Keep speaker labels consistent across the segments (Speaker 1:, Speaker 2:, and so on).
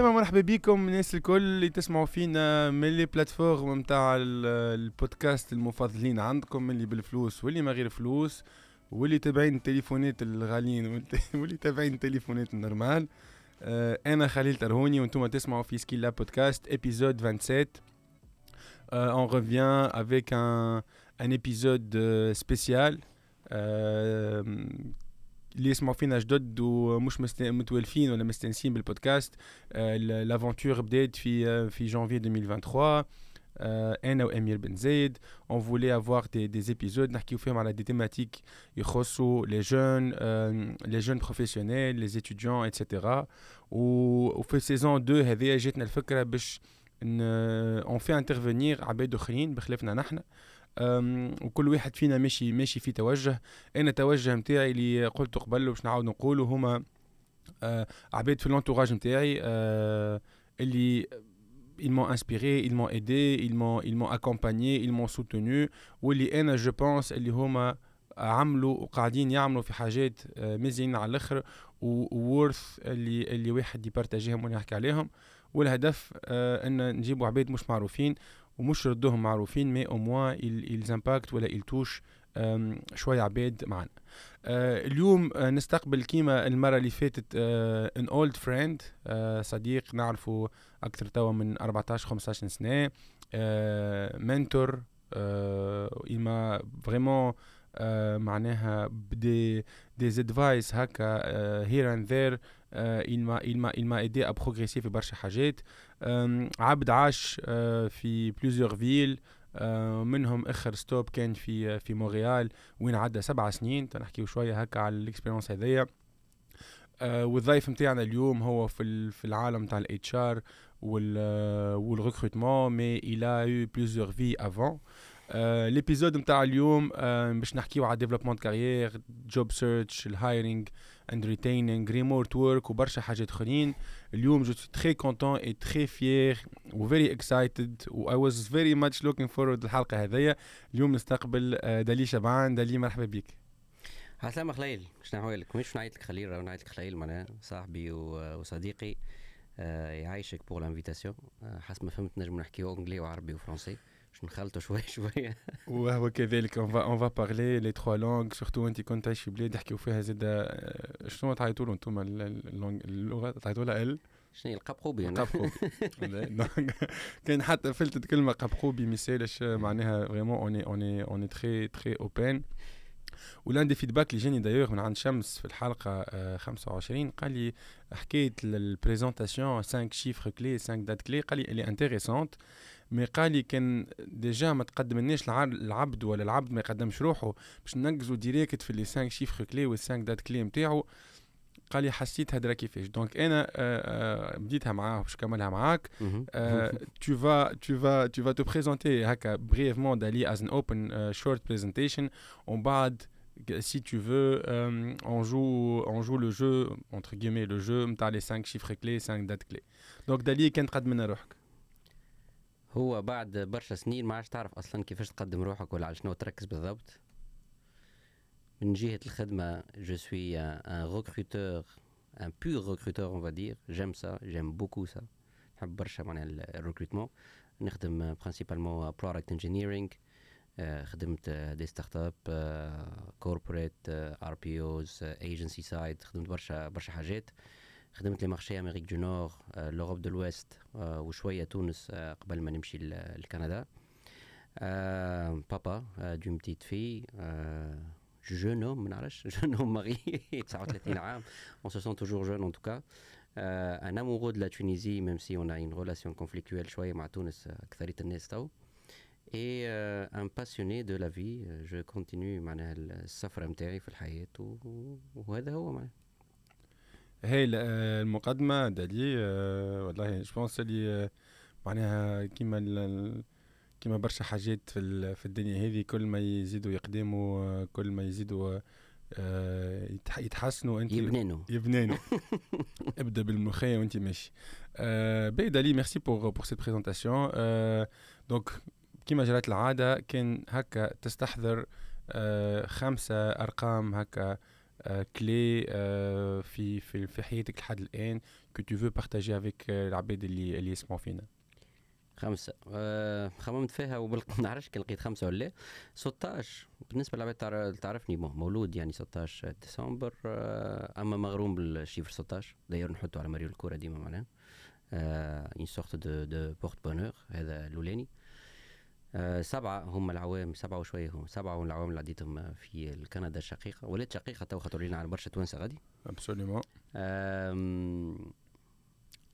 Speaker 1: عسلامة مرحبا بكم. الناس الكل اللي تسمعوا فينا من les plateformes نتاع البودكاست المفضلين عندكم اللي بالفلوس واللي ما غير فلوس واللي تابعين التليفونات الغاليين واللي تابعين التليفونات ال normal. آه أنا خليل ترهوني وأنتم تسمعوا في سكيلا بودكاست épisode 27 euh, on revient avec un, un épisode euh, spécial. euh, اللي يسمعوا فينا جدد ومش متولفين ولا مستانسين بالبودكاست l'aventure بدات في في جانفي 2023 أنا وأمير بن زيد on voulait avoir des des épisodes نحكيو فيهم على des thématiques يخصوا les jeunes les jeunes professionnels les étudiants et cetera وفي saison 2 هذه جاتنا الفكرة باش on fait intervenir عباد آخرين بخلافنا نحن. وكل واحد فينا ماشي ماشي في توجه. أنا التوجه نتاعي اللي قلت قبل باش نعاود نقوله هما أه عباد في l'entourage نتاعي أه اللي ils m'ont inspiré, ils m'ont aidé, ils m'ont ils m'ont accompagné, ils m'ont soutenu واللي أنا je pense اللي هما عملوا وقاعدين يعملوا في حاجات مزيانين على الآخر worth اللي اللي واحد يبارتاجيهم ونحكي عليهم. والهدف آه أن نجيبوا عباد مش معروفين. ومش ردوهم معروفين mais au moins ils impactent ولا ils touchent شوية عباد معنا. آه اليوم آه نستقبل كيما المرة اللي فاتت an old friend صديق نعرفه أكثر توا من 14 15 سنة mentor إما vraiment معناها ب des des advice هكا here and there il m'a il m'a il m'a aidé à progresser في برشا حاجات. عبد عاش في plusieurs villes منهم آخر stop كان في في مونريال وين عدى سبع سنين. تنحكيو شوية هكا على ال expérience هذيا. والضيف نتاعنا اليوم هو في في العالم تاع ال HR وال recrutement mais il a eu plusieurs vies l'épisode نتاع اليوم باش نحكيو على développement carrière job search ال hiring and retaining remote work وبرشا حاجات أخرين. اليوم je très content et très fier و very excited و I was very much looking forward الحلقة هذيا. اليوم نستقبل دالي شبعان. دالي مرحبا بك
Speaker 2: عسلامة خليل شنو احوالك مش نعيط لك خليل راه نعيط لك خليل معناها. صاحبي وصديقي يعيشك pour l'invitation حسب ما فهمت نجم نحكيو انجلي وعربي وفرنسي. باش نخلطوا شوي شوية
Speaker 1: وهو كذلك. on va parler les trois langues surtout انت كنت عايش في بلاد يحكيو فيها زاد شنو تعيطوا له أنتم؟ اللغة تعيطوا لها ال؟
Speaker 2: شنو القبقوبي.
Speaker 1: قبقوبي كاين حتى فلتت كلمة قبقوبي ما يسالش معناها؟ فريمون اوني اوني اوني تري تري اوبن ولان دي فيدباك اللي جاني دايوغ من عند شمس في الحلقة 25 قال لي حكايه ال présentation 5 chiffres clés 5 dates clés قال لي اللي intéressante mais قال لي كان déjà ما تقدمناش العبد ولا العبد ما يقدمش روحه باش ننقزوا direct في les 5 chiffres clés وال 5 dates clés نتاعو. قال لي حسيت هدرا كيفاش. donc أنا آه آه بديتها معاه باش نكملها معاك. tu vas tu vas tu vas te présenter هكا brièvement دالي as an open uh, short presentation. ومن بعد si tu veux euh, on joue on joue le jeu entre guillemets le jeu نتاع les 5 chiffres clés 5 dates clés. donc دالي كان تقدم لنا روحك.
Speaker 2: هو بعد برشا سنين ما عادش تعرف أصلا كيفاش تقدم روحك ولا على شنو تركز بالضبط. moi je suis un, un recruteur un pur recruteur on va dire. J'aime ça j'aime beaucoup ça. نحب برشا معناها ال recrutement نخدم principalement product engineering خدمت des start-up corporate RPOs agency side خدمت برشا برشا حاجات. خدمت les marchés Amérique du Nord آه، l'Europe de l'Ouest آه، وشوية تونس آه، قبل ما نمشي لكندا. papa d'une petite fille jeune homme منعرفش jeune homme marié 39 عام. on se sent toujours jeune en tout cas un amoureux de la Tunisie même si on a une relation conflictuelle شوية مع تونس كثريت الناس تو. et un passionné de la vie je continue معناها السفره نتاعي في الحياة وهذا هو معناها.
Speaker 1: هي المقدمة دالي والله je pense اللي معناها كيما كما برشا حاجات في, في الدنيا هذه كل ما يزيدوا يقدموا كل ما يزيدوا يتحسنوا
Speaker 2: أنت يبنانوا
Speaker 1: يبنانوا ابدأ بالمخية وأنت ماشي. باهي دالي merci pour pour cette présentation donc كما جرت العادة كان هكا تستحضر خمسة أرقام هكا clés في في في حياتك لحد الآن que tu veux partager avec العباد اللي اللي يسمعوا فينا.
Speaker 2: خمسة. أه خممت فيها وما نعرفش كان لقيت خمسة ولا لا. 16 بالنسبة للعباد تعرفني مولود يعني 16 ديسمبر. أه أما مغروم بال chiffre 16 داير نحطه على مريول الكورة ديما معناها. une sorte de de porte-bonheur هذا الأولاني. أه سبعة هم العوام سبعة وشوية هم سبعة هم العوام اللي عديتهم في كندا الشقيقة. ولات شقيقة تو خاطر على برشا توانسة غادي.
Speaker 1: absolument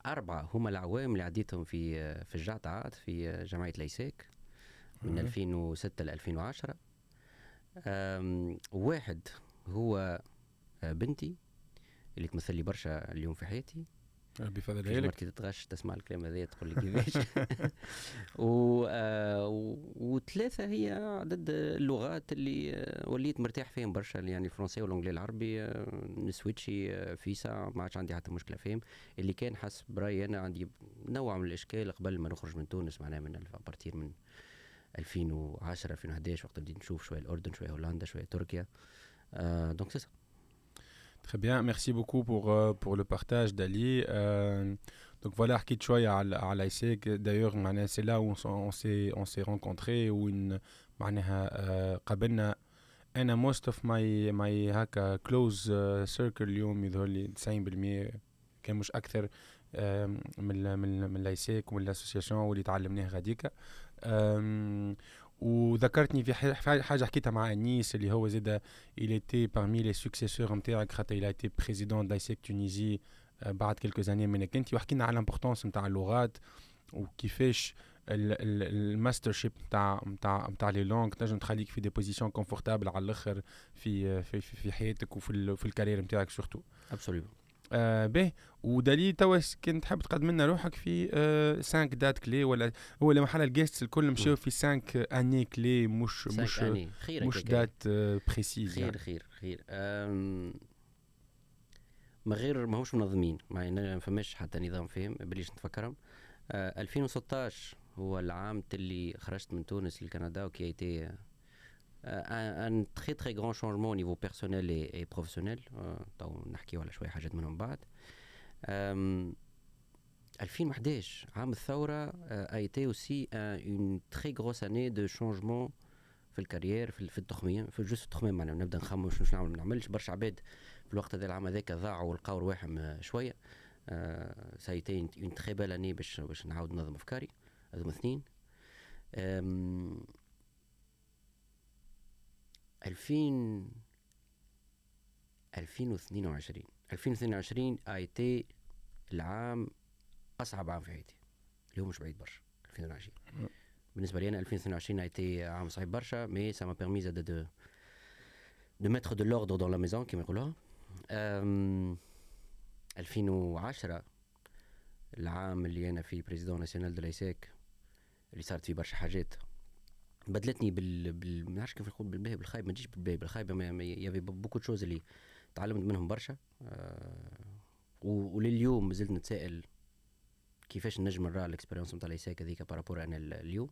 Speaker 2: أربعة هم العوام اللي عديتهم في في الجعتعات في جمعية l'AIESEC من 2006 ل 2010 واحد هو بنتي اللي تمثل لي برشا اليوم في حياتي.
Speaker 1: ربي يفضلها لك
Speaker 2: مرتي تتغش تسمع الكلام هذا تقول لي كيفاش. و... آه وثلاثة هي عدد اللغات اللي آه، وليت مرتاح فيهم برشا يعني الفرنسي والانجلي العربي آه نسويتشي آه فيسا ما عادش عندي حتى مشكلة فيهم. اللي كان حسب برايي أنا عندي نوع من الإشكال قبل ما نخرج من تونس معناها من partir من 2010 2011 وقت بديت نشوف شوية الأردن شوية هولندا شوية تركيا. آه donc c'est
Speaker 1: Très bien, merci beaucoup pour, euh, pour le partage d'Ali. Euh, donc voilà, حكيت شوية على على ايسيك d'ailleurs معناها c'est là où on s'est on s'est rencontrés où معناها قابلنا انا most of my my هكا close circle اليوم يظهر لي 90% كان مش اكثر من من من لايسيك ومن الاسوسياسيون واللي تعلمناه غاديكا وذكرتني في حاجة حكيتها مع انيس اللي هو زاد il était parmi les successeurs نتاعك خاطر il a été président d'AIESEC Tunisie بعد quelques années منك. انت وحكينا على ال importance نتاع اللغات وكيفاش ال mastership نتاع نتاع نتاع les langues تنجم تخليك في des positions confortables على الأخر في في في حياتك وفي في ال carrière نتاعك surtout
Speaker 2: absolument
Speaker 1: آه به. ودليل توا كنت تحب تقدم لنا روحك في آه 5 dates clés ولا هو محل ال guests الكل مشاو في 5 années clés مش مش
Speaker 2: خير
Speaker 1: مش dates آه précises
Speaker 2: خير يعني. خير خير. ما غير ماهوش منظمين. ما فماش حتى نظام فيهم بليش نتفكرهم آه 2016 هو العام اللي خرجت من تونس لكندا و qui était un, un très très grand changement au niveau personnel et, et professionnel. نحكيو على شوية حاجات منهم بعد. 2011 عام الثورة a été aussi une très grosse année de changement في ال carrière في, في التخميم في جزء التخميم معناها. نبدأ نخمم شنو نعمل. ما نعملش برشا عباد. في الوقت هذا العام هذاك ضاعوا ولقاو رواحهم شوية. c'était une très belle année باش باش نعاود ننظم أفكاري. هذوما اثنين. 2000 2022 2022 était العام أصعب عام في حياتي. اللي هو مش بعيد برشا 2020 بالنسبة لي أنا 2022 était عام صعيب برشا mais ça m'a permis زاد de de mettre de l'ordre dans la maison كيما يقولوها 2010 العام اللي أنا فيه président national de l'AIESEC اللي صارت فيه برشا حاجات. بدلتني بال, بال... ما نعرفش كيف نقول بالباهي بالخايب ما تجيش بالباهي بالخايب mais y avait beaucoup de choses اللي تعلمت منهم برشا. آه ولليوم مازلت نتسائل كيفاش نجم نرى ال expérience نتاع l'AIESEC هذيك par rapport أنا اليوم.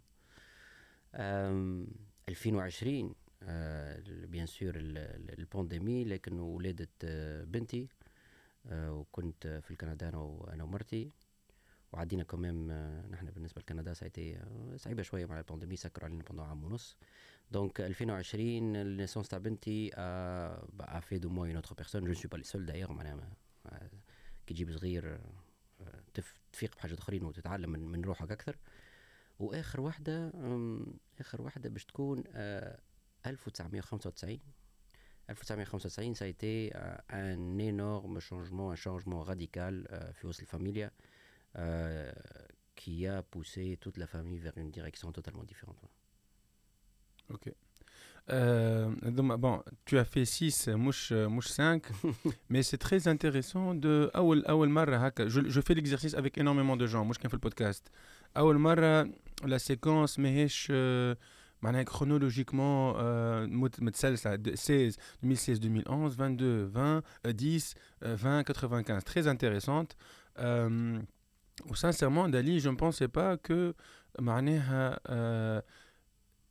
Speaker 2: 2020 آه bien sûr ال pandémie لكن ولادت آه بنتي آه وكنت في الكندا أنا ومرتي. وعدينا كمان نحن بالنسبة لكندا c'était صعيبة شوية مع ال pandémie سكروا علينا بندو عام ونص Donc 2020 ال naissance تاع بنتي a fait de moi une autre personne je suis pas le seul d'ailleurs معناها كي تجيب صغير تفيق بحاجات أخرين وتتعلم من, من روحك أكثر. وآخر واحدة آخر واحدة باش تكون 1995 1995 ça a été un énorme changement, un changement radical في وسط الفاميليا. Euh, qui a poussé toute la famille vers une direction totalement différente.
Speaker 1: Ok. Euh, bon, tu as fait 6, mouche, mouche 5, mais c'est très intéressant de. Je, je fais l'exercice avec énormément de gens, moi je fais le podcast. La séquence, mais chronologiquement, 16, 2016, 2011, 22, 20, 10, 20, 95. Très intéressante. Euh, sincèrement, Dali, je ne pensais pas que معناها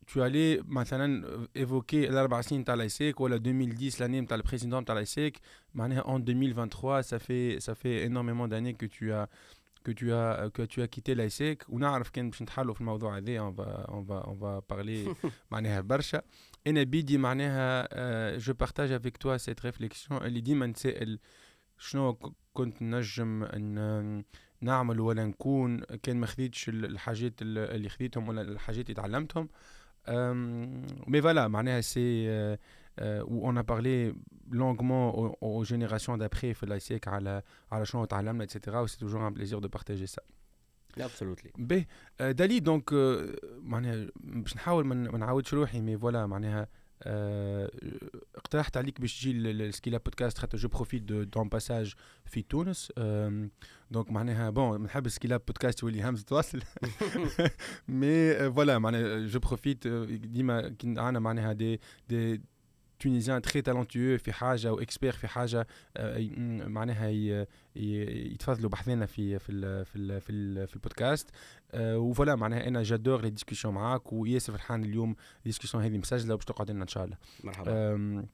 Speaker 1: tu allais مثلا évoquer الاربع سنين تاع لايسيك ولا 2010 l'année تاع البريزيدون تاع لايسيك معناها en 2023 ça fait ça fait énormément d'années que tu as que tu as que tu as quitté l'AISEC ونعرف كان باش نتحلوا في الموضوع هذا on va on va on va parler معناها برشا أنا بيدي معناها je partage avec toi cette réflexion اللي ديما نتسائل شنو كنت نجم ان نعمل ولا نكون كان ما خديتش الحاجات اللي خديتهم ولا الحاجات اللي تعلمتهم. mais voilà معناها c'est parler longuement aux, aux générations d'après في ال AIESEC على على شنو تعلمنا etc و c'est toujours un plaisir de partager ça
Speaker 2: absolutely
Speaker 1: باهي دالي donc معناها باش نحاول ما نعاودش روحي mais voilà معناها اقترحت عليك باش تجي السكيلا بودكاست خاطر je profite d'un passage في تونس donc معناها bon نحب السكيلا بودكاست يولي همزه تواصل mais voilà معناها je profite ديما كي عندنا معناها des des Tunisiens très talentueux في حاجة و expert في حاجة معناها يتفضلوا بحذانا في في في في, في ال podcast و voilà معناها أنا j'adore les discussions معاك وياسر فرحان اليوم ال discussion هذه مسجله وباش تقعد لنا ان شاء الله
Speaker 2: مرحبا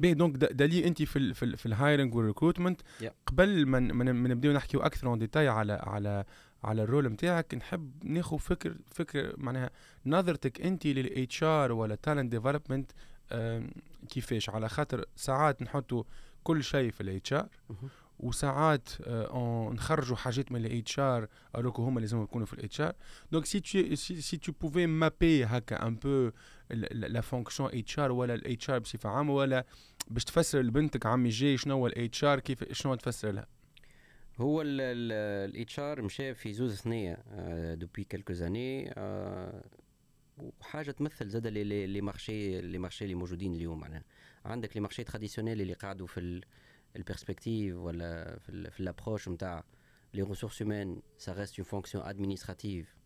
Speaker 1: بيك donc دالي انت في ال في, ال في ال hiring وال recruitment قبل ما من نبداو نحكيو أكثر en détail على على على ال rôle نتاعك نحب ناخذ فكر فكر معناها نظرتك انت لل HR ولا talent development كيفاش؟ على خاطر ساعات نحطوا كل شيء في ال HR وساعات نخرجوا حاجات من ال HR الوغ هما لازم يكونوا في الاتش ار donc si tu si tu pouvais mapper هكا un peu la fonction HR ولا ال HR بصفة عامة ولا باش تفسر لبنتك عمي جاي شنو هو ال HR كيف شنو تفسر لها؟
Speaker 2: هو ال HR مشى في زوز ثنية depuis quelques années وحاجة تمثل زاد les marchés les marchés اللي موجودين اليوم معناها. عندك les marchés traditionnels اللي قاعدوا في ال perspective ولا في, في ال approche نتاع les ressources humaines ça reste une fonction administrative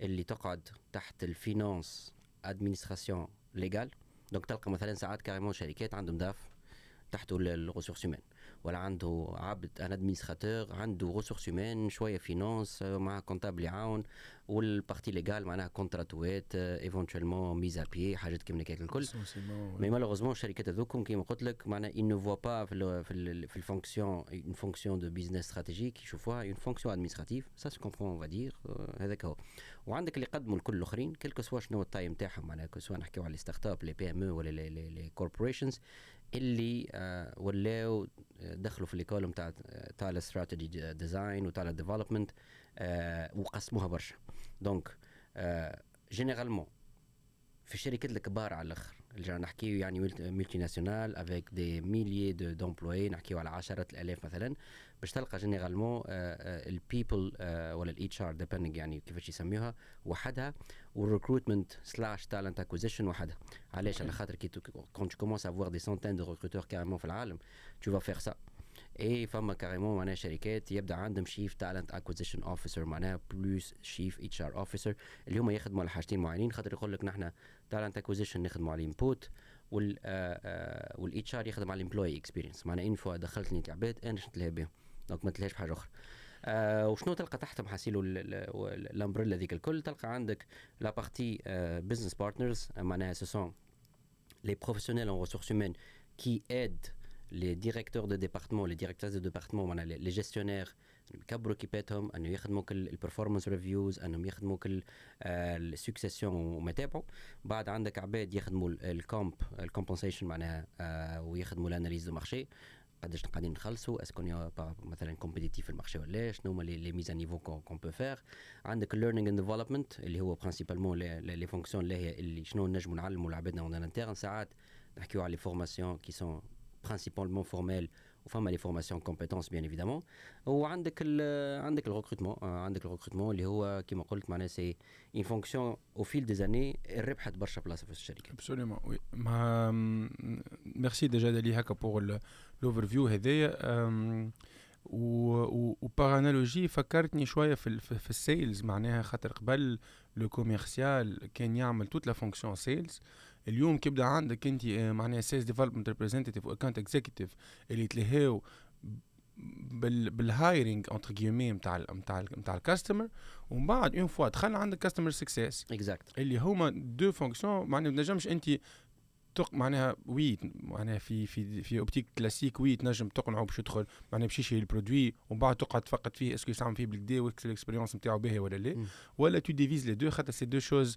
Speaker 2: اللي تقعد تحت ال finance administration légal donc تلقى مثلا ساعات carrément شركات عندهم DAF تحته ال ressources humaines ولا عنده عبد un administrateur عنده ressources humaines شوية finance مع comptable يعاون وال partie légale معناها contrat وات éventuellement mise à pied حاجات كيما هكاك الكل. mais malheureusement الشركات هذوكم كيما قلت لك معناها on ne voit pas في في, في ال fonction une fonction de business stratégique يشوفوها une fonction administrative ça se comprend ça veut dire هذاك هو. وعندك اللي يقدموا الكل الآخرين quel que soit شنو ال taille تاعهم معناها سواء نحكيو على les startups les PME ولا les corporations اللي آه ولاو دخلوا في ال école نتاع تاع strategy design وتاع development آه وقسموها برشا. donc آه généralement في الشركات الكبار على الأخر نحكيو يعني multinationales avec des milliers de d'employés نحكيو على عشرات الآلاف مثلا باش تلقى généralement ال people ولا ال HR depending يعني كيفاش يسميوها وحدها وال recruitment slash talent acquisition وحدها. علاش؟ على خاطر quand on commence à avoir des centaines de recruteurs carrément في العالم tu vas faire ça et فما carrément معناها شركات يبدأ عندهم chief talent acquisition officer معناها plus chief HR officer اللي هما يخدموا على حاجتين معينين خاطر يقول لك نحن talent acquisition نخدموا على ال input وال وال HR يخدم على ال employee experience معناها une fois دخلتني عباد أنا شفت لها بهم donc ما تلهاش بحاجة أخرى. آه وشنو تلقى تحتهم حاسيلو ال umbrella ذيك الكل؟ تلقى عندك la partie business partners معناها ce sont les professionnels en ressources humaines qui aident les directeurs de département les directeurs de département معناها لي يكبروا équipe اتهم أنه يخدموا كل ال performance reviews أنهم يخدموا كل ال succession وما تابعوا. بعد عندك عباد يخدموا ال comp ال compensation معناها آه ويخدموا ال analyse marché قداش قاعدين نخلصوا؟ est-ce que مثلا compétitifs في ال marché ولا شنو هما les mises à niveau qu'on peut faire عندك ال learning and development اللي هو principalement les fonctions اللي هي اللي شنو نجموا نعلموا لعبادنا en interne ساعات نحكيو على les formations qui sont principalement formelles وفما les formations compétences bien évidemment وعندك ال عندك ال recrutement عندك ال recrutement اللي هو كيما قلت معناها c'est une fonction au fil des années ربحت برشا بلاصه في الشركة.
Speaker 1: absolument oui mais merci déjà دالي هكا pour ال overview هذايا. و par analogie فكرتني شوية في في ال sales معناها خاطر قبل le commercial كان يعمل toute la fonction sales اليوم كيبدا عندك انت معناها sales development representative و account executive اللي تلهاو بال بال hiring entre guillemets نتاع نتاع نتاع ال customer ومن بعد une fois دخلنا عندك customer success
Speaker 2: exec
Speaker 1: اللي هما deux fonctions معناها ما تنجمش انت تق معناها oui معناها في في في optique classique oui تنجم تقنعه باش يدخل معناها باش يشري ال produit ومن بعد تقعد تفقد فيه est-ce que يستعمل فيه بالكدا واكس ال expérience نتاعو باهي ولا لا
Speaker 2: مم.
Speaker 1: ولا tu divises les deux خاطر c'est deux choses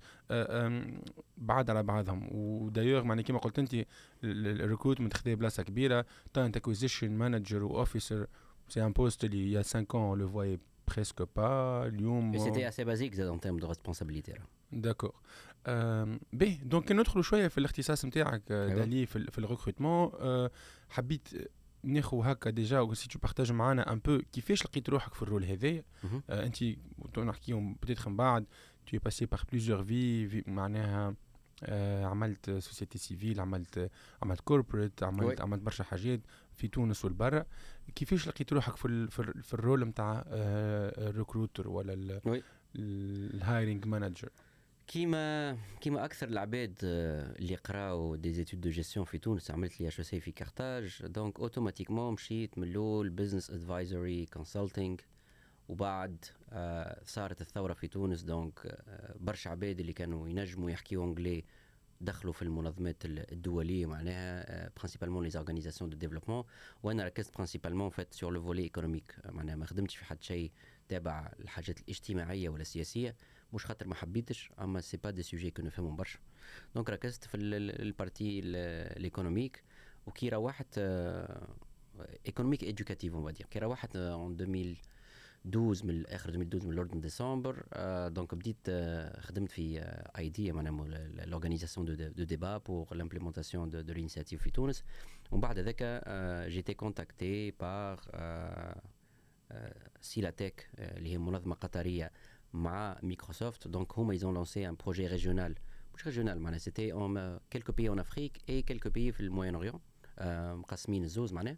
Speaker 1: بعاد على بعضهم ودايوغ معناها كيما قلت أنت ال recruitment خذا بلاصة كبيرة talent acquisition manager و officer c'est un poste اللي y a 5 ans on le voyait presque pas اليوم
Speaker 2: Et c'était assez basique ça, en termes de responsabilité. là.
Speaker 1: d'accord أم، باهي donc ندخلوا شوية في الاختصاص نتاعك
Speaker 2: أيوة.
Speaker 1: دالي في, في ال recrutement أه، حبيت ناخذ هكا déjà si tu partages معنا un peu كيفاش لقيت روحك في ال rôle
Speaker 2: هذايا.
Speaker 1: أه، انت نحكيهم peut-être من بعد tu es passé par plusieurs vies في- معناها عملت société civile عملت عملت corporate عملت
Speaker 2: oui.
Speaker 1: عملت برشا حاجات في تونس والبرا كيفاش لقيت روحك في ال في, ال في ال rôle نتاع ال recruiter ولا.
Speaker 2: ال
Speaker 1: hiring manager
Speaker 2: كيما كيما أكثر العباد آه، اللي قراو des études de gestion في تونس عملت l'IHEC في كارتاج donc automatiquement مشيت من الأول business advisory consulting وبعد آه، صارت الثورة في تونس donc آه، برشا عباد اللي كانوا ينجموا يحكيوا anglais دخلوا في المنظمات ال- الدولية معناها principalement les organisations de développement وأنا ركزت principalement فات sur le volet économique معناها ما خدمتش في حد شيء تابع الحاجات الاجتماعية ولا السياسية. مش خاطر ما حبيتش أما c'est pas des sujets que نفهمهم برشا. donc ركزت في ال- ال- ال partie ال- ال économique وكي روحت économique éducatif on dira كي روحت en 2012 من آخر 2012 من لورد من ديسمبر آه، donc بديت آه، خدمت في اي دي معناها l'organisation de de débats pour l'implémentation de de l'initiative في تونس. ومن بعد هذاك j'étais contacté par Silatech اللي هي منظمة قطرية مع Microsoft donc هما ils ont lancé un projet régional. مش régional معناها c'était en quelques pays en Afrique et quelques pays في ال Moyen-Orient مقسمين الزوز معناها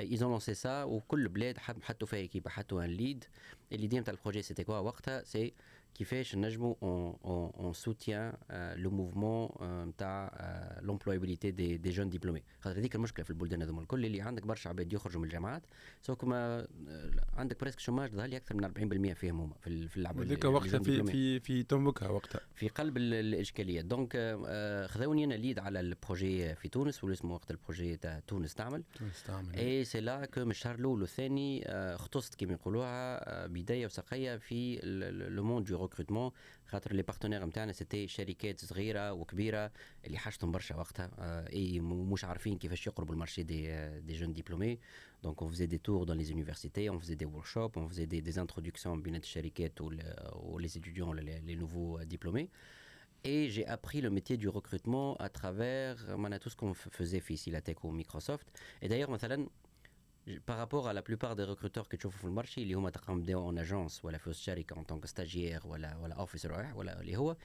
Speaker 2: ils ont lancé ça وكل بلاد حط- حطوا فيها équipe حطوا un lead ال idée نتاع ال projet c'était quoi وقتها c'est كيفاش نجموا on soutient le mouvement نتاع l'employabilité des des jeunes diplômés خاطر هذيك المشكلة في البلدان هذوما الكل اللي عندك برشا عباد يخرجوا من الجامعات سو كما آه، عندك presque chômage ظهر لي أكثر من 40% فيهم هما في في العباد
Speaker 1: هذيك وقتها في في في تنبكها وقتها
Speaker 2: في قلب ال- الاشكاليه donc خذوني أنا lead على ال projet في تونس واللي اسمه وقت ال projet تاع تونس تعمل
Speaker 1: تستعمل
Speaker 2: et c'est là que من الشهر الأول والثاني اختصت كما يقولوها بدايه وسقيه في le monde du recrutement خاطر les partenaires نتاعنا c'était شركات صغيره وكبيره اللي حاجتهم برشا وقتها آه، اي م- مش عارفين كيفاش يقربوا ال marché des آه، des jeunes diplômés donc on faisait des tours dans les universités on faisait des workshops on faisait des, des introductions بين الشركات وال- و les étudiants les, les nouveaux diplômés Et j'ai appris le métier du recrutement à travers euh, tout ce qu'on f- faisait في Silatec ou Microsoft. Et d'ailleurs, مثلا, j- par rapport à la plupart des recruteurs que تشوفوا في ال marché اللي هما تقام بداو en agence ولا في الشركة en tant que stagiaire ولا ولا officer ولا اللي هو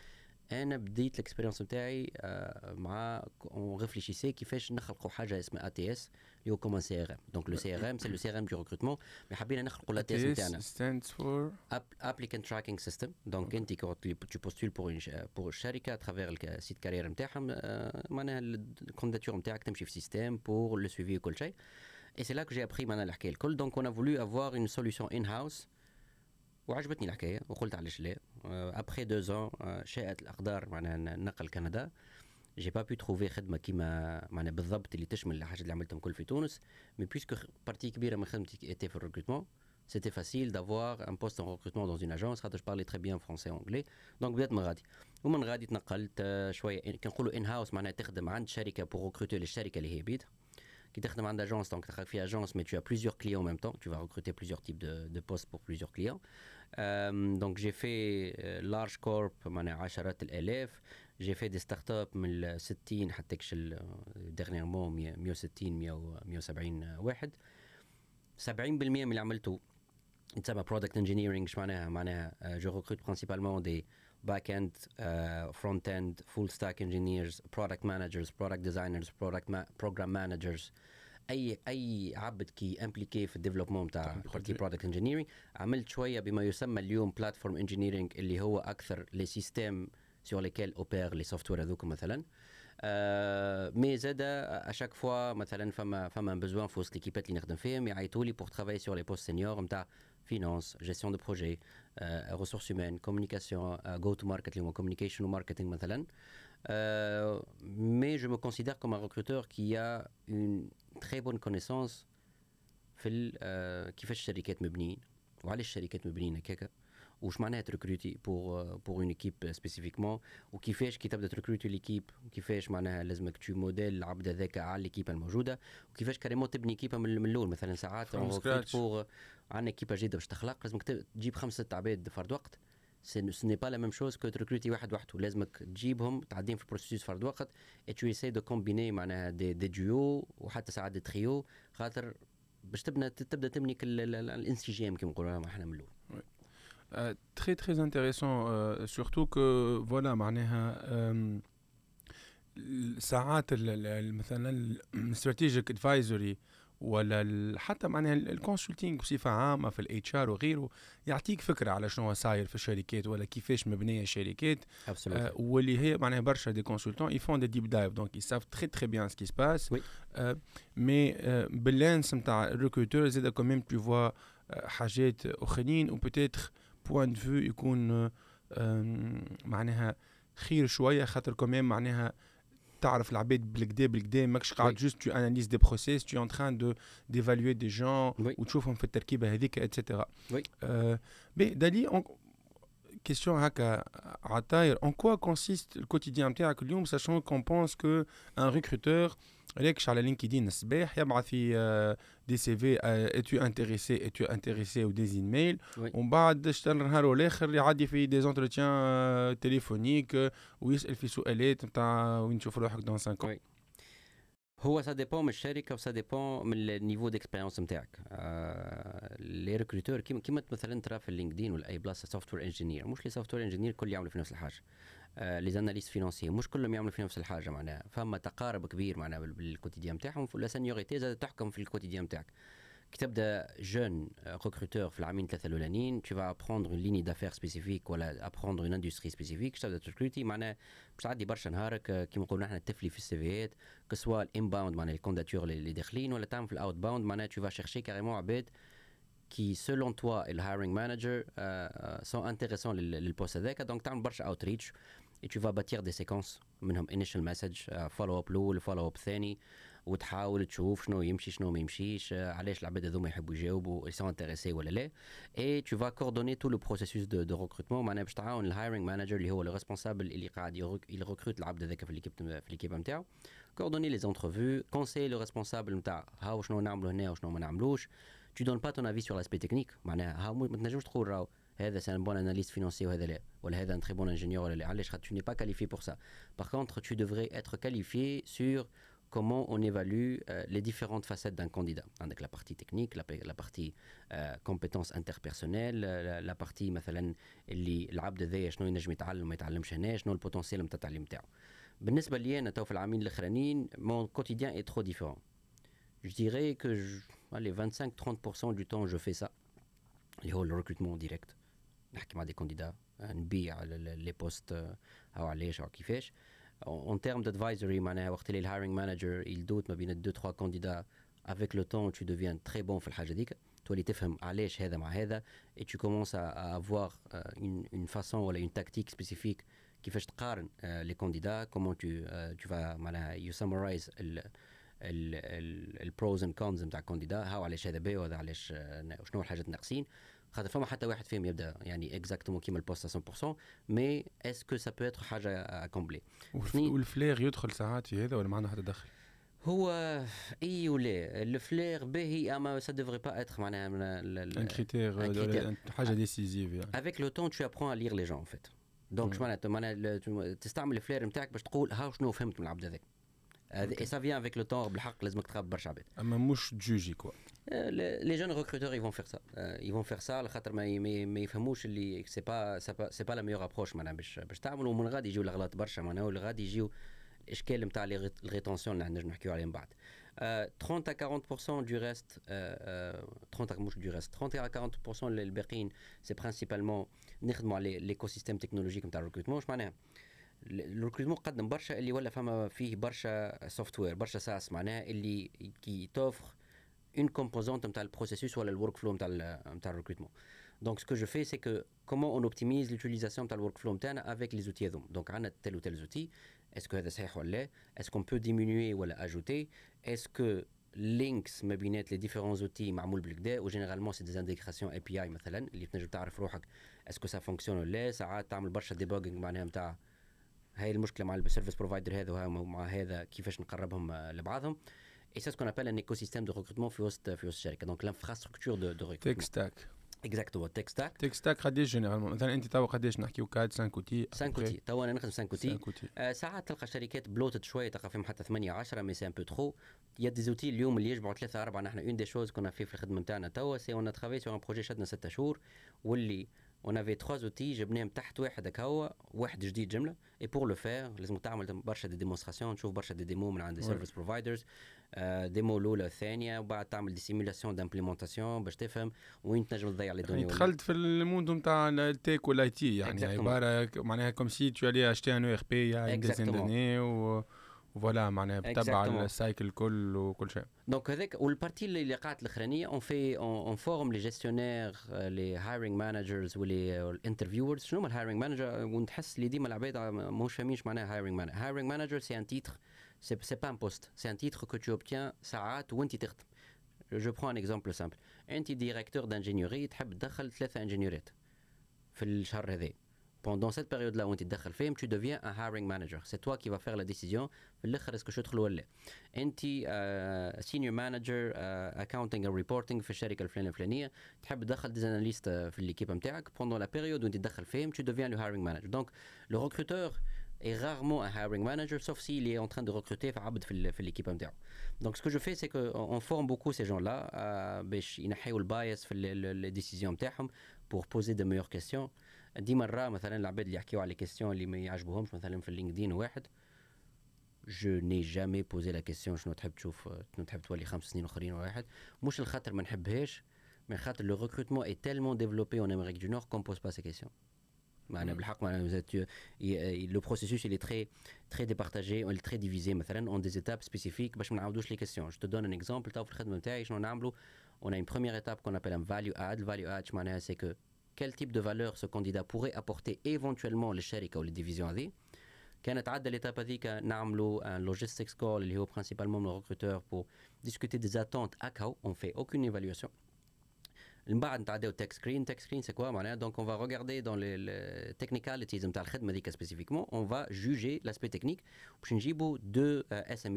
Speaker 2: أنا بديت ال expérience نتاعي آه، مع on réfléchissait كيفاش نخلقوا حاجة اسمها ATS اللي هو comme un CRM donc le CRM c'est le CRM de recrutement mais حبينا نخلقوا l'ATS نتاعنا
Speaker 1: stands for
Speaker 2: App- applicant tracking system. donc انت كي tu postules pour une pour الشركة à travers le site carrière نتاعهم آه، معناها ال candidature نتاعك تمشي في système pour le suivi وكل شيء et c'est là que j'ai appris معناها الحكاية الكل donc on a voulu avoir une solution in house وعجبتني الحكاية وقلت علاش لا après deux ans شاءت الاقدار معناها ن- نقل كندا j'ai pas pu trouver خدمه كيما معناها بالضبط اللي تشمل الحاجات اللي عملتهم كل في تونس مي بويسكو بارتي كبيره من خدمتي ايتي في الريكروتمون c'était facile d'avoir un poste en recrutement dans une agence. خاطر je parlais très bien français et anglais. Donc بدات من غادي ومن غادي تنقلت آه، شوية كنقولوا ان هاوس معناها تخدم عند شركه بور ريكروتي للشركه اللي هي بيد qui تخدم عند agence donc تخدم في agence mais tu as plusieurs clients en même temps tu vas recruter plusieurs types de, de postes pour plusieurs clients Euh, donc j'ai fait euh, large corp معناها عشرات الالاف j'ai fait des startups من ال 60 حتى كشل dernièrement 100 160 100 170 واحد 70% من اللي عملته يتسمى product engineering ايش معناها معناها آه، je recrute principalement des back-end, uh, front-end, full-stack engineers, product managers, product designers, product ma- program managers. أي أي عبد qui est impliqué في ال développement تاع partie product engineering عملت شوية بما يسمى اليوم platform engineering اللي هو أكثر les systèmes sur lesquels opèrent les software هذوك مثلا. mais زاد à chaque fois مثلا فما فما besoin في وسط ليكيبات اللي نخدم فيهم يعيطوا لي pour travailler sur les postes senior نتاع finance gestion de projet ressources humaines communication go to market اللي هو communication و marketing مثلا mais je me considère comme un recruteur qui a une très bonne connaissance في كيفاش الشركات مبنيين وعلاش الشركات مبنيين هكاكا وش معناها تركروتي pour pour une équipe spécifiquement وكيفاش كي تبدا تركروتي l'équipe كيفاش معناها لازمك tu modèles العبد هذاك على l'équipe الموجوده وكيفاش carrément تبني كيبه من الأول مثلا ساعات pour عندنا كيبه جديده باش تخلق لازمك تجيب خمسه عباد فرد وقت ce n'est pas la même chose que تركروتي واحد وحده لازمك تجيبهم تعديهم في ال process فرد وقت et tu essaies de combiner معناها دي, دي ديو وحتى ساعات des trios خاطر باش تبدا تبدا تبني الانسجام كما نقولوا إحنا من الأول
Speaker 1: Euh, très très intéressant euh, surtout que voilà معناها ساعات مثلا ال strategic advisory ولا حتى معناها ال consulting بصفه عامه في ال HR وغيره يعطيك فكره على شنو صاير في الشركات ولا كيفاش مبنيه الشركات
Speaker 2: آه
Speaker 1: واللي هي معناها برشا des consultants ils font des deep dives donc ils savent très très bien ce qui se passe mais بال lens نتاع ال recruteur زاد quand même tu vois حاجات اخرين و peut-être point de vue يكون معناها خير شوية خاطر كمان معناها تعرف العباد بالكدا بالكدا ماكش قاعد juste tu analyses des process tu es en train d'évaluer des gens وتشوفهم في التركيبة هذيك et cetera puis Dali question هكا عالطاير en quoi consiste ال quotidien نتاعك اليوم sachant qu'on pense que un recruteur ريكش على LinkedIn الصباح يبعث في des CV es-tu intéressé es-tu intéressé و des mails ومن بعد شطر نهار الآخر يعدي في des entretiens téléphoniques ويسال في سؤالات نتاع وين تشوف روحك dans 5
Speaker 2: هو ça dépend من الشركة و ça dépend من ال niveau d'expérience نتاعك. آه les recruteurs كيما مثلا ترى في ال LinkedIn ولا أي بلاصه software engineer مش les software engineers الكل يعملوا في نفس الحاجة. les analystes financiers مش كلهم يعملوا في نفس الحاجة معناها. فما تقارب كبير معناها بال quotidien نتاعهم. la séniorité زاد تحكم في ال quotidien نتاعك. كي تبدا jeune recruteur في العامين ثلاثة الاولانيين tu vas apprendre une ligne d'affaires spécifique ولا apprendre une industrie spécifique تبدا تركروتي معناها باش تعدي برشا نهارك كيما نقولوا إحنا تفلي في السيفيات que ce soit ال inbound معناها ال candidatures اللي داخلين ولا تعمل في ال outbound معناها tu vas chercher carrément عباد qui selon toi et le hiring manager euh, sont intéressants لل poste هذاك donc تعمل برشا outreach et tu vas bâtir des séquences. منهم initial message follow-up الأول follow-up ثاني وتحاول تشوف شنو يمشي شنو ما يمشيش علاش العباد هذوما يحبوا يجاوبوا ils sont intéressés ولا لا. Et tu vas coordonner tout le processus de, de recrutement. معناها باش تعاون ال hiring manager اللي هو le responsable اللي قاعد يركروت العبد هذاك في l'équipe في l'équipe نتاعو coordonner les entrevues. Conseiller le responsable نتاع هاو شنو نعملوا هنا وشنو ما نعملوش. Tu donnes pas ton avis sur l'aspect technique. معناها هاو ما تنجمش تقول راهو هذا c'est un bon analyste financier وهذا لا ولا هذا un très bon ingénieur ولا لا. علاش؟ خاطر tu n'es pas qualifié pour ça. Par contre tu devrais être qualifié sur comment on évalue euh, les différentes facettes d'un candidat avec la partie technique la, la partie euh, compétences interpersonnelles la, la partie مثلا اللي العبد هذايا شنو ينجم يتعلم ما يتعلمش هنا شنو البوتنسيال نتاع التعليم نتاعو بالنسبه لي انا تو في العامين الاخرانيين mon quotidien est trop différent je dirais que je, allez 25-30% du temps je fais ça اللي هو الريكروتمون ديريكت نحكي مع دي كونديدا نبيع لي بوست أو علاش أو كيفاش اون تيرم دادفايزري معناها وقت اللي ال hiring manager il doute ما بين deux trois candidats avec le temps tu deviens très bon في الحاجة ديك تولي تفهم علاش هذا مع هذا et tu commences à avoir une façon ولا une tactique spécifique كيفاش تقارن les candidats comment tu تو فا معناها you summarize ال pros and cons نتاع ال candidat هاو علاش هذا باهي وهذا علاش شنو الحاجات الناقصين خاطر فما حتى واحد فيهم يبدأ يعني exactement كيما ال poste 100% mais est-ce que ça peut être حاجة
Speaker 1: complet وال flair يدخل ساعات في هذا ولا ما عنده حتى دخل؟
Speaker 2: هو إي ولا ال flair باهي أما ça devrait pas être معناها
Speaker 1: un critère حاجة décisive يعني.
Speaker 2: avec le temps tu apprends à lire les gens en fait donc معناتها معناها تستعمل ال flair نتاعك باش تقول ها شنو فهمت من العبد هذاك. et ça vient avec le temps بالحق لازمك تخاف برشا عباد
Speaker 1: أما مش تجوجي quoi
Speaker 2: les jeunes recruteurs ils vont faire ça ils vont faire ça لخاطر ما ما يفهموش اللي c'est pas c'est pas la meilleure approche معناها باش باش تعملوا ومن غادي يجيو الاغلاط برشا معناها ولا غادي يجيو الاشكال نتاع ال rétention اللي نجم نحكيو عليه من بعد 30 à 40% du reste, euh, 30 à, du reste, 30 à 40% الباقيين c'est principalement نخدموا على l'écosystème technologique نتاع ال recrutement واش معناها ال recrutement قدم برشا اللي ولا فما فيه برشا software برشا SaaS معناها اللي كي توفر une composante نتاع ال processus ولا ال workflow نتاع نتاع ال recrutement Donc, ce que je fais, c'est que comment on optimise l'utilisation de le workflow avec les outils. Donc, on a tel ou tel outil. Est-ce que c'est Est-ce qu'on peut diminuer ou ajouter Est-ce que links ما بينات les différents outils معمول بالكدا و généralement c'est des indications API مثلا اللي تنجم تعرف روحك est-ce que ça fonctionne ولا لا ساعات تعمل برشا debugging معناها نتاع هاي المشكلة مع ال service provider هذا ومع هذا كيفاش نقربهم لبعضهم Et c'est ce qu'on appelle un écosystème de recrutement في وسط في وسط الشركة donc l'infrastructure de, de recrutement.
Speaker 1: Tech stack.
Speaker 2: exact tech stack
Speaker 1: tech stack قديش généralement مثلا انت توا قديش نحكيو كاد 5 اوتي
Speaker 2: 5 اوتي توا أنا نخدم 5 اوتي آه ساعات تلقى شركات bloated شوية تلقى فيهم حتى 8 10 mais c'est un peu trop y a des outils اليوم اللي يجمعوا ثلاثة اربعه نحن une des choses كنا في في الخدمه نتاعنا توا c'est on travaille sur un projet شدنا 6 شهور واللي اون افي تخوا زوتي جبناهم تحت واحد هكا هو واحد جديد جمله اي بور لو فير لازم تعمل برشا دي ديمونستراسيون تشوف برشا دي ديمو من عند سيرفيس بروفايدرز ديمو الاولى الثانية وبعد تعمل دي سيمولاسيون دامبليمونتاسيون باش تفهم وين تنجم تضيع لي
Speaker 1: دوني يعني دخلت في الموند نتاع التيك والاي تي يعني عباره معناها كوم سي تو الي اشتي ان أو ار بي يا ديزين داني و فوالا معناها بتبع السايكل كل وكل شيء
Speaker 2: دونك هذاك والبارتي اللي قاعت الاخرانيه اون في اون فورم لي جيستيونير لي هايرينغ مانجرز ولي الانترفيورز شنو هما الهايرينغ مانجر ونحس اللي ديما العباد ماهوش فاهمينش معناها هايرينغ مانجر هايرينغ مانجر سي ان تيتر c'est pas un poste, c'est un titre que tu obtiens ساعات وانت تخدم. Je prends un exemple simple. انت ديريكتور d'ingénierie تحب تدخل ثلاثة انجينيورات في الشهر هذا. Pendant cette période là où انت تدخل فيهم tu deviens un hiring manager. C'est toi qui vas faire la décision في الاخر اسكو شو تدخل ولا. انت uh, senior manager uh, accounting and reporting في الشركة الفلانية الفلانية تحب تدخل des analystes في l'équipe نتاعك pendant la période où انت تدخل فيهم tu deviens le hiring manager. Donc le recruteur est rarement un hiring manager, sauf s'il est en train de recruter في l'équipe interne. Donc ce que je fais, c'est qu'on forme beaucoup ces gens-là باش ينحيوا ال bias في les décisions نتاعهم pour poser de meilleures questions. دي مرة مثلا العباد اللي يحكيوا على questions اللي ما يعجبوهمش مثلا في اللينكدين واحد je n'ai jamais posé la question شنو تحب تشوف شنو تحب تولي خمس سنين أخرين واحد مش الخاطر ما نحبهاش من خاطر le recrutement est tellement développé en Amérique du Nord qu'on pose pas ces questions le processus il est très très départagé il est très divisé مثلا en des étapes spécifiques باش ما نعاودوش les questions je te donne un exemple تو في الخدمه نتاعي شنو نعملوا on a une première étape qu'on appelle un value add value add معناها c'est que quel type de valeur ce candidat pourrait apporter éventuellement للشركه ou les divisions هذه كانت عدى l'étape هذيك نعملوا un logistics call اللي هو principalement le recruteur pour discuter des attentes هكا on fait aucune évaluation من بعد نتعداو تك سكرين تك سكرين سي كوا معناها؟ دونك اون فا ريغاردي دون لي تكنيكاليتيز نتاع الخدمة هذيك سبيسيفيكمون اون فا جوجي لاسبي تكنيك باش نجيبوا deux ES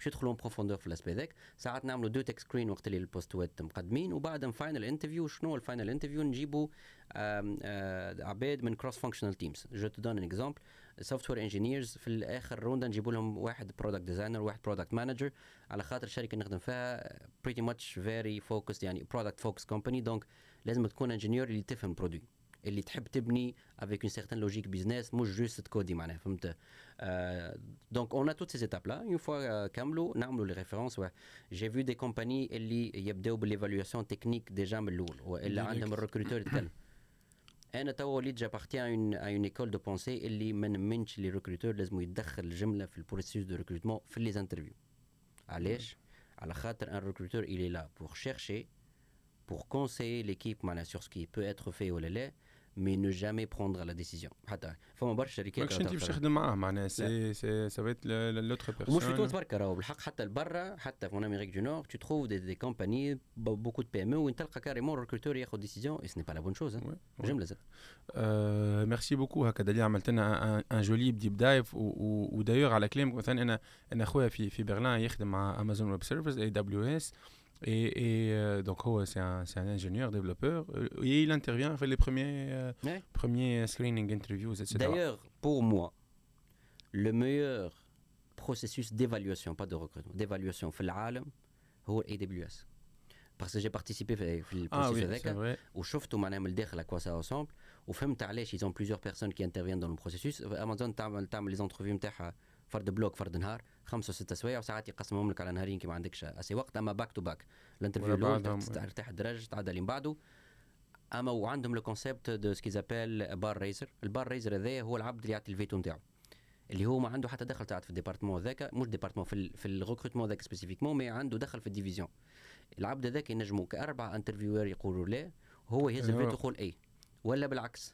Speaker 2: اللي باش يدخلوا profondeur في الاسبي ذاك. ساعات نعملوا deux tech screens وقت اللي ال postes وات مقدمين وبعد final interview شنو ال final interview نجيبوا عباد من cross functional teams je te donne un exemple software engineers في الآخر round نجيبوا لهم واحد product designer واحد product manager على خاطر الشركة نخدم فيها pretty much very focused يعني product focused company donc لازم تكون ingénieur اللي تفهم produit اللي تحب تبني افيك اون سيغتان لوجيك بيزنس مش جوست تكودي معناها فهمت؟ دونك اون توت سيز ايتاب لا اون فوا كاملوا نعملوا لي ريفيرونس جي في دي كومباني اللي يبداو بالايفالواسيون تكنيك ديجا من الأول والا عندهم الريكروتور يتكلم أنا توا وليت جابارتيان اون اون ايكول دو بونسي اللي ما نمنش لي ريكروتور لازم يدخل الجملة في البروسيس دو ريكروتمون في لي انترفيو علاش؟ على خاطر ان ريكروتور il est là pour chercher pour conseiller l'équipe معناها sur ce qui peut être fait ولا لا. mais ne jamais prendre la décision حتى فما برشا شركات
Speaker 1: ماكش انت باش تخدم معاه معناها c'est c'est ça vite l'autre personne
Speaker 2: مش في تونس بركا راهو بالحق حتى لبرا حتى في Amérique du Nord tu trouves des, des compagnies beaucoup de PME أو وين تلقى carrément ال recruteur ياخذ décision et ce n'est pas la bonne chose جمله زاد
Speaker 1: merci beaucoup هكا دليل عملت لنا un joli deep dive ودايوغ على كلامك مثلا أنا أنا خويا في في برلين يخدم مع Amazon Web Services AWS Et, euh, donc, oh, c'est un, ingénieur, développeur, euh, et il intervient, fait les premiers, euh, premiers screening interviews, etc.
Speaker 2: D'ailleurs, pour moi, le meilleur processus d'évaluation, pas de recrutement, d'évaluation c'est l'ALM, c'est AWS. Parce que j'ai participé euh, ah hein. au processus avec, où je à quoi ça ressemble, où ils ont plusieurs personnes qui interviennent dans le processus. Amazon, les entrevues, فرد bloc فرد نهار خمسة ستة سوايع وساعات يقسمهم لك على نهارين كي ما عندكش assez وقت. أما back to back ال interview الأول ترتاح الدرجه تعدى اللي من بعده. أما وعندهم le concept de ce qu'ils appellent bar raiser ال bar raiser هذايا هو العبد اللي يعطي الفيتو نتاعو اللي هو ما عنده حتى دخل تاعت في ال département هذاك مش département في ال في ال recrutement هذاك spécifiquement mais عنده دخل في ال division. العبد هذاك ينجموا كأربع interviewers يقولوا لا هو يهز
Speaker 1: أيوة.
Speaker 2: الفيتو يقول اي ولا بالعكس.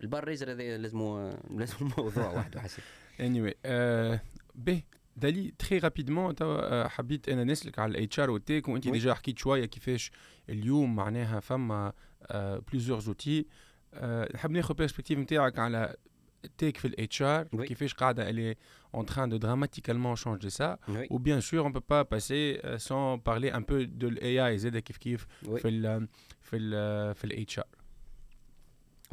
Speaker 2: ال bar raiser هذا لازم لازم موضوع وحده حسب
Speaker 1: anyway آه به دالي très rapidement توا آه، حبيت أنا نسلك على ال HR وال tech وانت
Speaker 2: oui.
Speaker 1: déjà حكيت شوية كيفاش اليوم معناها فما plusieurs outils نحب ناخذ perspective نتاعك على ال tech في ال HR
Speaker 2: oui.
Speaker 1: كيفاش قاعدة elle est en train de dramatiquement changer
Speaker 2: ça oui
Speaker 1: ou bien sûr on peut pas passer euh, sans parler un peu de l'AI زاد كيف كيف
Speaker 2: oui.
Speaker 1: في ال في ال في ال HR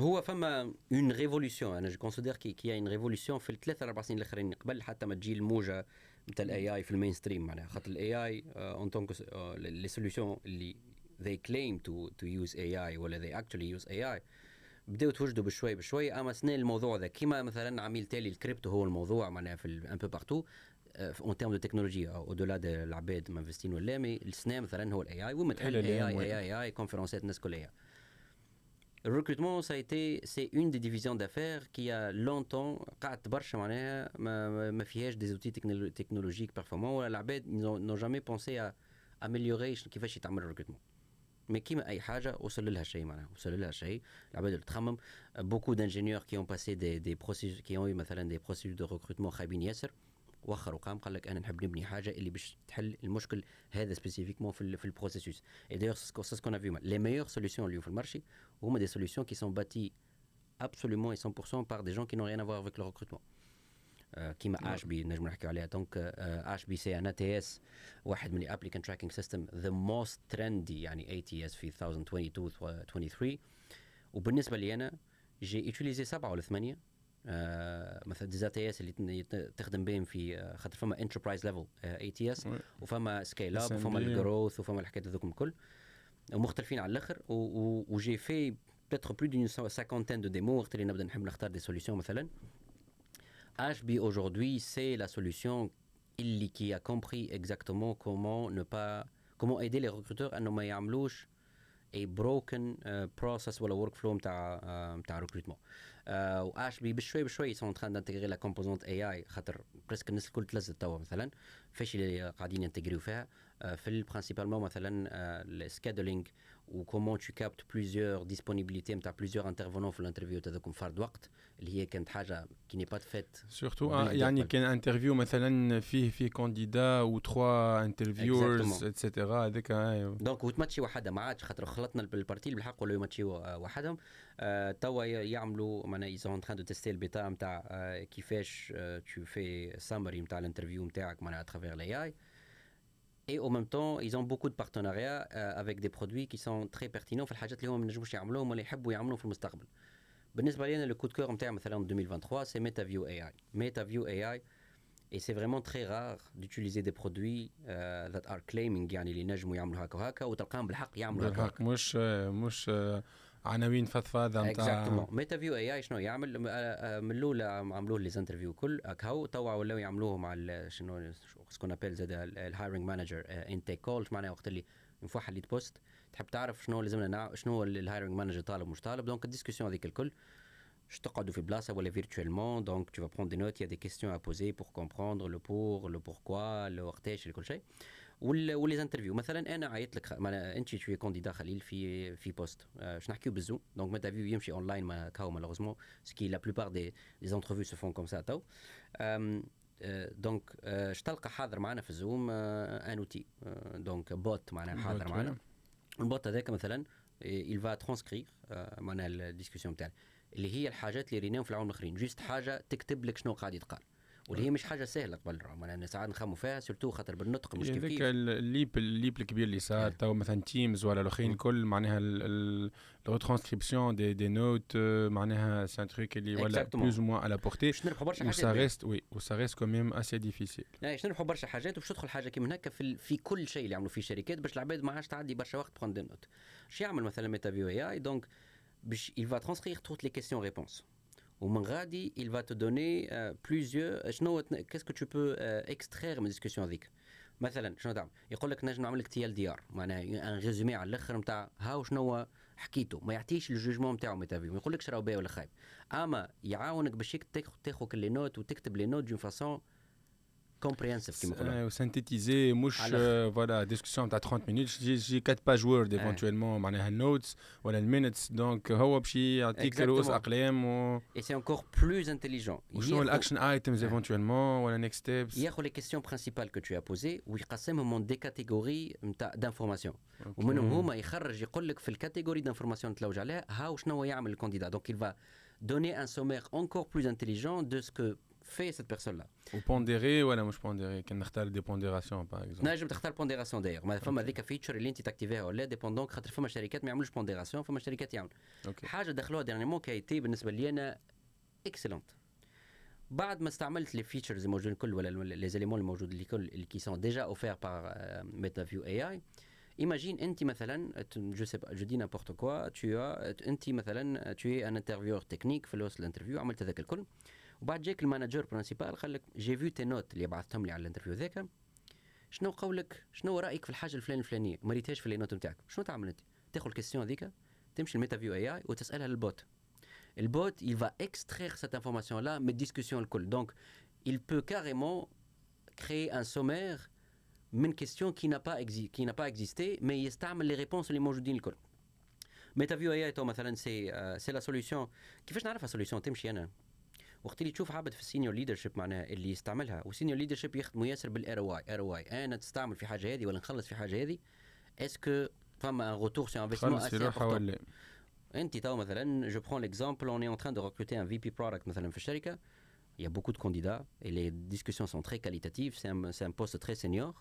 Speaker 2: هو فما une révolution أنا je considère que que une révolution في الثلاث أربع سنين الأخرين قبل حتى ما تجي الموجة نتاع ال AI في ال mainstream معناها خاطر ال AI en tant que les solutions اللي they claim to to use AI ولا they actually use AI بداو توجدوا بشوي بشوي. أما سنة الموضوع ذا كيما مثلا عميل تالي الكريبتو هو الموضوع معناها في un peu partout en termes de technologie au-delà de العباد مانفستين ولا mais. السنة مثلا هو ال AI وما تحل
Speaker 1: إلى
Speaker 2: اي. AI conférence ات الناس كلها. Le recrutement, ça a été, c'est une des divisions d'affaires qui a longtemps قعدت برشا معناها ما, ما- ما فيهاش des outils technolo- technologiques performants. ولا العباد ils n'ont n'ont jamais pensé à améliorer ش- كيفاش يتعمل ال recrutement mais كيما اي حاجة وصل لها شيء معناها وصل لها شيء العباد اللي تخمم beaucoup d'ingénieurs qui ont passé des des processus qui ont eu مثلا des processus de recrutement خايبين ياسر وخر وقام قال لك أنا نحب نبني حاجة اللي باش تحل المشكل هذا spécifiquement في ال في ال processus et d'ailleurs c'est ce qu'on a vu les meilleures solutions اليوم في ال marché هما des solutions qui sont bâties absolument et 100% par des gens qui n'ont rien à voir avec le recrutement. آه، كيما Ashby نجم نحكيو عليها donc Ashby c'est un ATS واحد من ال applicant tracking system the most trendy يعني ATS في 2022 23 وبالنسبة لي أنا j'ai utilisé سبعة ولا ثمانية آه مثلا des ATS اللي تن- يت- تخدم بهم في آه، خاطر فما enterprise level ATS
Speaker 1: oui.
Speaker 2: وفما scale-up
Speaker 1: SMB.
Speaker 2: وفما ال growth وفما الحكايات هذوكم الكل ومختلفين على الاخر و- و- وجي في peut-être plus d'une cinquantaine de démos وقت اللي نبدا نحب نختار des solutions مثلا HB aujourd'hui c'est la solution اللي qui a compris exactement comment ne pas comment aider les recruteurs انه ما يعملوش a broken uh, process ولا work flow نتاع uh, نتاع recrutement uh, و HB بشوي بشوي sont en train d'intégrer la composante AI خاطر بريسك الناس الكل تلزت توا مثلا فاش اللي قاعدين ينتجريو فيها uh, في principalement مثلا ال scheduling و comment tu captes plusieurs disponibilités نتاع plusieurs intervenants في ال interview تاعكم فرد وقت اللي هي كانت حاجة qui n'est pas faite
Speaker 1: surtout
Speaker 2: بالجديد
Speaker 1: يعني
Speaker 2: قبل.
Speaker 1: كان interview مثلا فيه فيه candidat و trois interviewers
Speaker 2: Exactement.
Speaker 1: et cetera هذاك أيوة.
Speaker 2: donc وتماتشي وحدها ما عادش خاطر خلطنا بال partie بالحق ولا يماتشيو آه، وحدهم آه، توا ي- يعملوا معناها ils sont en train de tester ال bêta نتاع آه، كيفاش تو في summary نتاع الانترفيو نتاعك معناها à travers ال AI Et en même temps, ils ont beaucoup de partenariats euh, avec des produits qui sont très pertinents في الحاجات اللي هم ما نجموش يعملوهم ولا يحبوا يعملوهم في المستقبل. بالنسبه لي انا لو كود كور نتاعي مثلا 2023 c'est MetaView AI. MetaView AI et c'est vraiment très rare d'utiliser des produits euh, that are claiming يعني اللي نجموا يعملوا هكا وهكا وتلقاهم بالحق يعملوا هكا
Speaker 1: بالحق مش مش آه، عناوين فضفاضة نتاع
Speaker 2: exactement Metaview AI شنو؟ يعمل آه، آه، من الاولى عملوه les interviews كل. هكاو توا ولاو يعملوه مع شنو ce qu'on appelle زاد ال hiring manager intake call معناها وقت اللي نفوح le poste تحب تعرف شنو لازمنا. شنو ال hiring manager طالب مش طالب. donc ال discussion هذيك الكل. je في بلاصة ولا virtuellement donc tu vas prendre des notes. Il y a des questions à poser pour comprendre le pour le pourquoi le وقتاش كل شيء. وال و les interviews مثلا أنا عيطت لك معناها أنت شوية candidat خليل في في poste باش نحكيو بال Zoom donc Metaview يمشي اونلاين ما كاو malheureusement ce qui la plupart des les interviews se font comme ça تو donc اش تلقى حاضر معنا في ال Zoom un outil donc bot معناها حاضر معنا.
Speaker 1: ال
Speaker 2: bot هذاك مثلا il va transcrire آه، معناها ال discussion تاعنا اللي هي الحاجات اللي ريناهم في العالم الآخرين. juste حاجة تكتب لك شنو قاعد يتقال. واللي هي مش حاجة سهلة قبل معناها ساعات نخموا فيها surtout خاطر بالنطق مش كيف
Speaker 1: هذاك
Speaker 2: كيف
Speaker 1: الليب الليب الكبير اللي صار
Speaker 2: إيه.
Speaker 1: تو مثلا Teams ولا الاخرين
Speaker 2: مم.
Speaker 1: الكل معناها ال retranscription des des notes معناها c'est un truc اللي ولا
Speaker 2: Exactement.
Speaker 1: plus ou moins à la portée
Speaker 2: باش نربحوا برشا
Speaker 1: و
Speaker 2: حاجات
Speaker 1: سا
Speaker 2: بها.
Speaker 1: reste oui و ça reste quand même assez difficile
Speaker 2: يعني باش نربحوا برشا حاجات وباش تدخل حاجة كيما هكا في, ال- في كل شيء اللي يعملوا فيه الشركات باش العباد ما عادش تعدي برشا وقت prendre des notes اش يعمل مثلا Metaview AI donc باش il va transcrire toutes les questions réponses ومن غادي il va te donner euh, plusieurs شنو qu'est-ce que tu peux euh, extraire من ال discussion هذيك مثلا شنو تعمل يقول لك نجم نعمل لك TLDR معناها un résumé على الآخر نتاع هاو شنو حكيته. ما يعطيش ال jugement نتاعو Metaview ما يقولكش راهو باهي ولا خايب. أما يعاونك باش تاخذ les notes وتكتب les notes d'une façon compréhensive كيما
Speaker 1: يقولوا synthétisée مش voilà discussion تاع 30 minutes j'ai 4 pages Word éventuellement معناها ال notes ولا ال minutes donc هو باش يعطيك رؤوس اقلام و
Speaker 2: et c'est encore plus intelligent
Speaker 1: وشنو ال action items éventuellement ولا next steps
Speaker 2: ياخذ les questions principales que tu poses ويقسمهم من des catégories نتاع d'information ومنهم هما يخرج يقول لك في ال catégorie d'information تلوج عليها هاو شنو يعمل ال candidat donc il va donner un sommaire encore plus intelligent de ce que fait cette personne-là.
Speaker 1: Ou pondérer ولا مش pondérer كان نختار des pondérations par exemple
Speaker 2: نجم تختار pondération d'ailleurs ما فما هذيك feature اللي انت تاكتيفيها ولا dépendant خاطر فما شركات ما يعملوش pondération فما شركات يعملوا
Speaker 1: OK
Speaker 2: حاجة دخلوها dernièrement qui était بالنسبة لي أنا excellente بعد ما استعملت les features الموجودين كل ولا les éléments الموجودين اللي كل اللي qui sont déjà offerts par Metaview AI imagine أنت مثلا je sais je dis n'importe quoi تو أنت مثلا تو un intervieweur technique في الوسط ال interview عملت هذاك الكل. وبعد جاك ال manager principal قال لك j'ai vu tes notes اللي بعثتهم لي على ال interview ذاك. شنو قولك شنو رأيك في الحاجة الفلانية الفلانية؟ ما ريتهاش في les notes نتاعك. شنو تعمل أنت؟ تاخذ ال question هذيك تمشي ال Metaview AI وتسألها لل bot. ال bot il va extraire cette information là من ال discussion الكل. donc il peut carrément créer un sommaire من question qui n'a pas qui n'a pas existé mais يستعمل les réponses اللي موجودين الكل. Metaview AI تو مثلا c'est c'est la solution كيفاش نعرفها solution تمشي أنا. وقت اللي تشوف عبد في ال senior leadership معناها اللي يستعملها وال senior leadership يخدموا ياسر بال ROI ROI أنا تستعمل في حاجة هذه ولا نخلص في حاجة هذه؟ est-ce que فما un
Speaker 1: retour sur investissement ولا؟
Speaker 2: أنت تو مثلا je prends l'exemple on est en train de recruter un VP product مثلا في الشركة. Il y a beaucoup de candidats et les discussions sont très qualitatives. C'est un, c'est un poste très senior.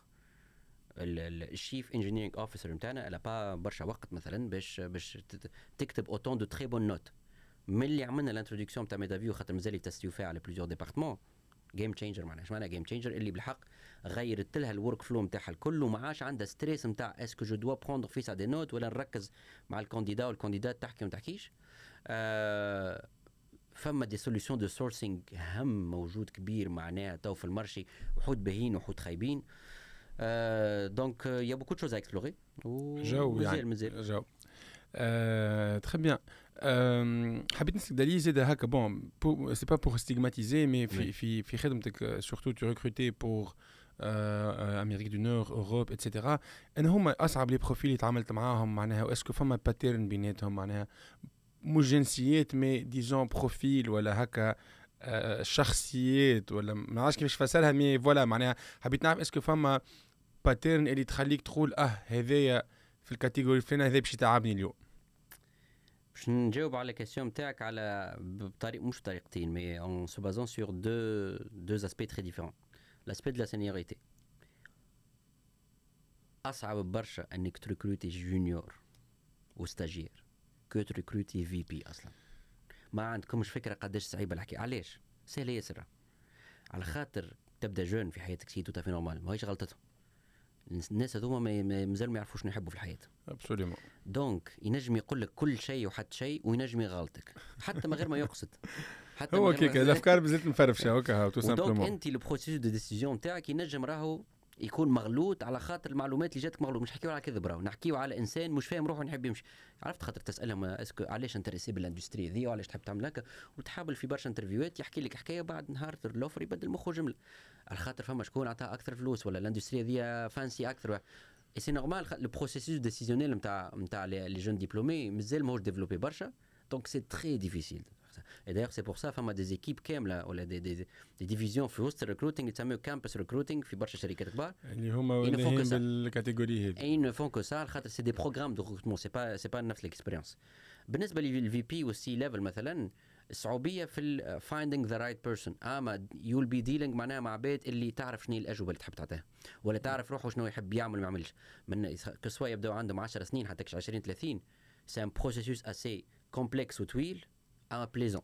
Speaker 2: ال chief engineering officer نتاعنا الا با برشا وقت مثلا باش باش تكتب autant de très bonnes notes من اللي عملنا ال introduction تاع Metaview خاطر مازال ي testيو فيها على plusieurs départements. game changer معناها اش معناها game changer اللي بالحق غيرت لها ال workflow نتاعها الكل وما عادش عندها stress نتاع est-ce que je dois prendre vite ça des notes ولا نركز مع ال candidat وال candidate تحكي وما تحكيش. آه فما des solutions de sourcing هم موجود كبير معناها تو في ال marché وحود باهين وحود خايبين. آه donc y a beaucoup de choses
Speaker 1: à explorer je يعني مازال je آه très bien حبيت نسالك دالي زاد هكا. bon c'est pas pour stigmatiser mais في في في خدمتك surtout tu recrutes pour Amérique du Nord Europe et cetera إن هما أصعب les profils اللي تعاملت معاهم معناها est-ce que فما pattern بيناتهم معناها مش جنسيات mais disons profil ولا هكا شخصيات ولا ما عرفتش كيفاش فسرها mais voilà معناها حبيت نعرف est-ce que فما pattern اللي تخليك تقول آه هذايا في ال catégorie الفلانيه هذا باش يتعبني اليوم.
Speaker 2: باش نجاوب على ال question نتاعك على بطريقه مش بطريقتين mais en se basant sur deux deux aspects très différents l'aspect de la séniorité أصعب برشا إنك ت recruter junior و stagiaire que ت recruter VP أصلا. ما عندكمش فكرة قداش صعيبة الحكي علاش؟ سهلة ياسر. على خاطر تبدأ jeune في حياتك c'est في normal ماهيش غلطتهم. الناس هذوما مازالوا ما يعرفوش شنو يحبوا في الحياة.
Speaker 1: absolument
Speaker 2: donc ينجم يقول لك كل شيء وحتى شيء وينجم يغلطك. حتى من غير ما يقصد.
Speaker 1: حتى هو كيك الأفكار بزيت مفرفشه هكا tout
Speaker 2: simplement donc أنت ال process de décision تاعك ينجم راهو يكون مغلوط على خاطر المعلومات اللي جاتك مغلوط. مش نحكيو على كذب راهو نحكيو على إنسان مش فاهم روحه نحب يمشي عرفت خاطر تسألهم est-ce que علاش intéressé بال industry ذي؟ وعلاش تحب تعمل هكا؟ وتحاول في برشا انترفيوهات يحكي لك حكاية بعد نهار ال offer يبدل مخه جملة. على خاطر فما شكون عطاه أكثر فلوس ولا ال industry ذي fancy أكثر. et c'est normal le processus décisionnel نتاع نتاع les jeunes diplômés مازال ماهوش développé برشا. donc c'est très difficile Et d'ailleurs, c'est pour ça فما des équipes كامله ولا des, des, des divisions في وسط ال recruiting يتسموا campus recruiting في برشا شركات كبار
Speaker 1: اللي هما والاهم بال catégorie هذه
Speaker 2: et ne font que ça خاطر c'est des programmes de recrutement c'est pas c'est pas نفس l'expérience بالنسبة لل VP وال C-level مثلا الصعوبيه في finding the right person اما you'll be dealing معناها مع عباد اللي تعرف شنو الاجوبه اللي تحب تعطيها ولا تعرف روحه شنو يحب يعمل وما يعملش من كسوا يبداو عندهم 10 سنين حتى 20 30 c'est un processus assez complexe وطويل اما plaisant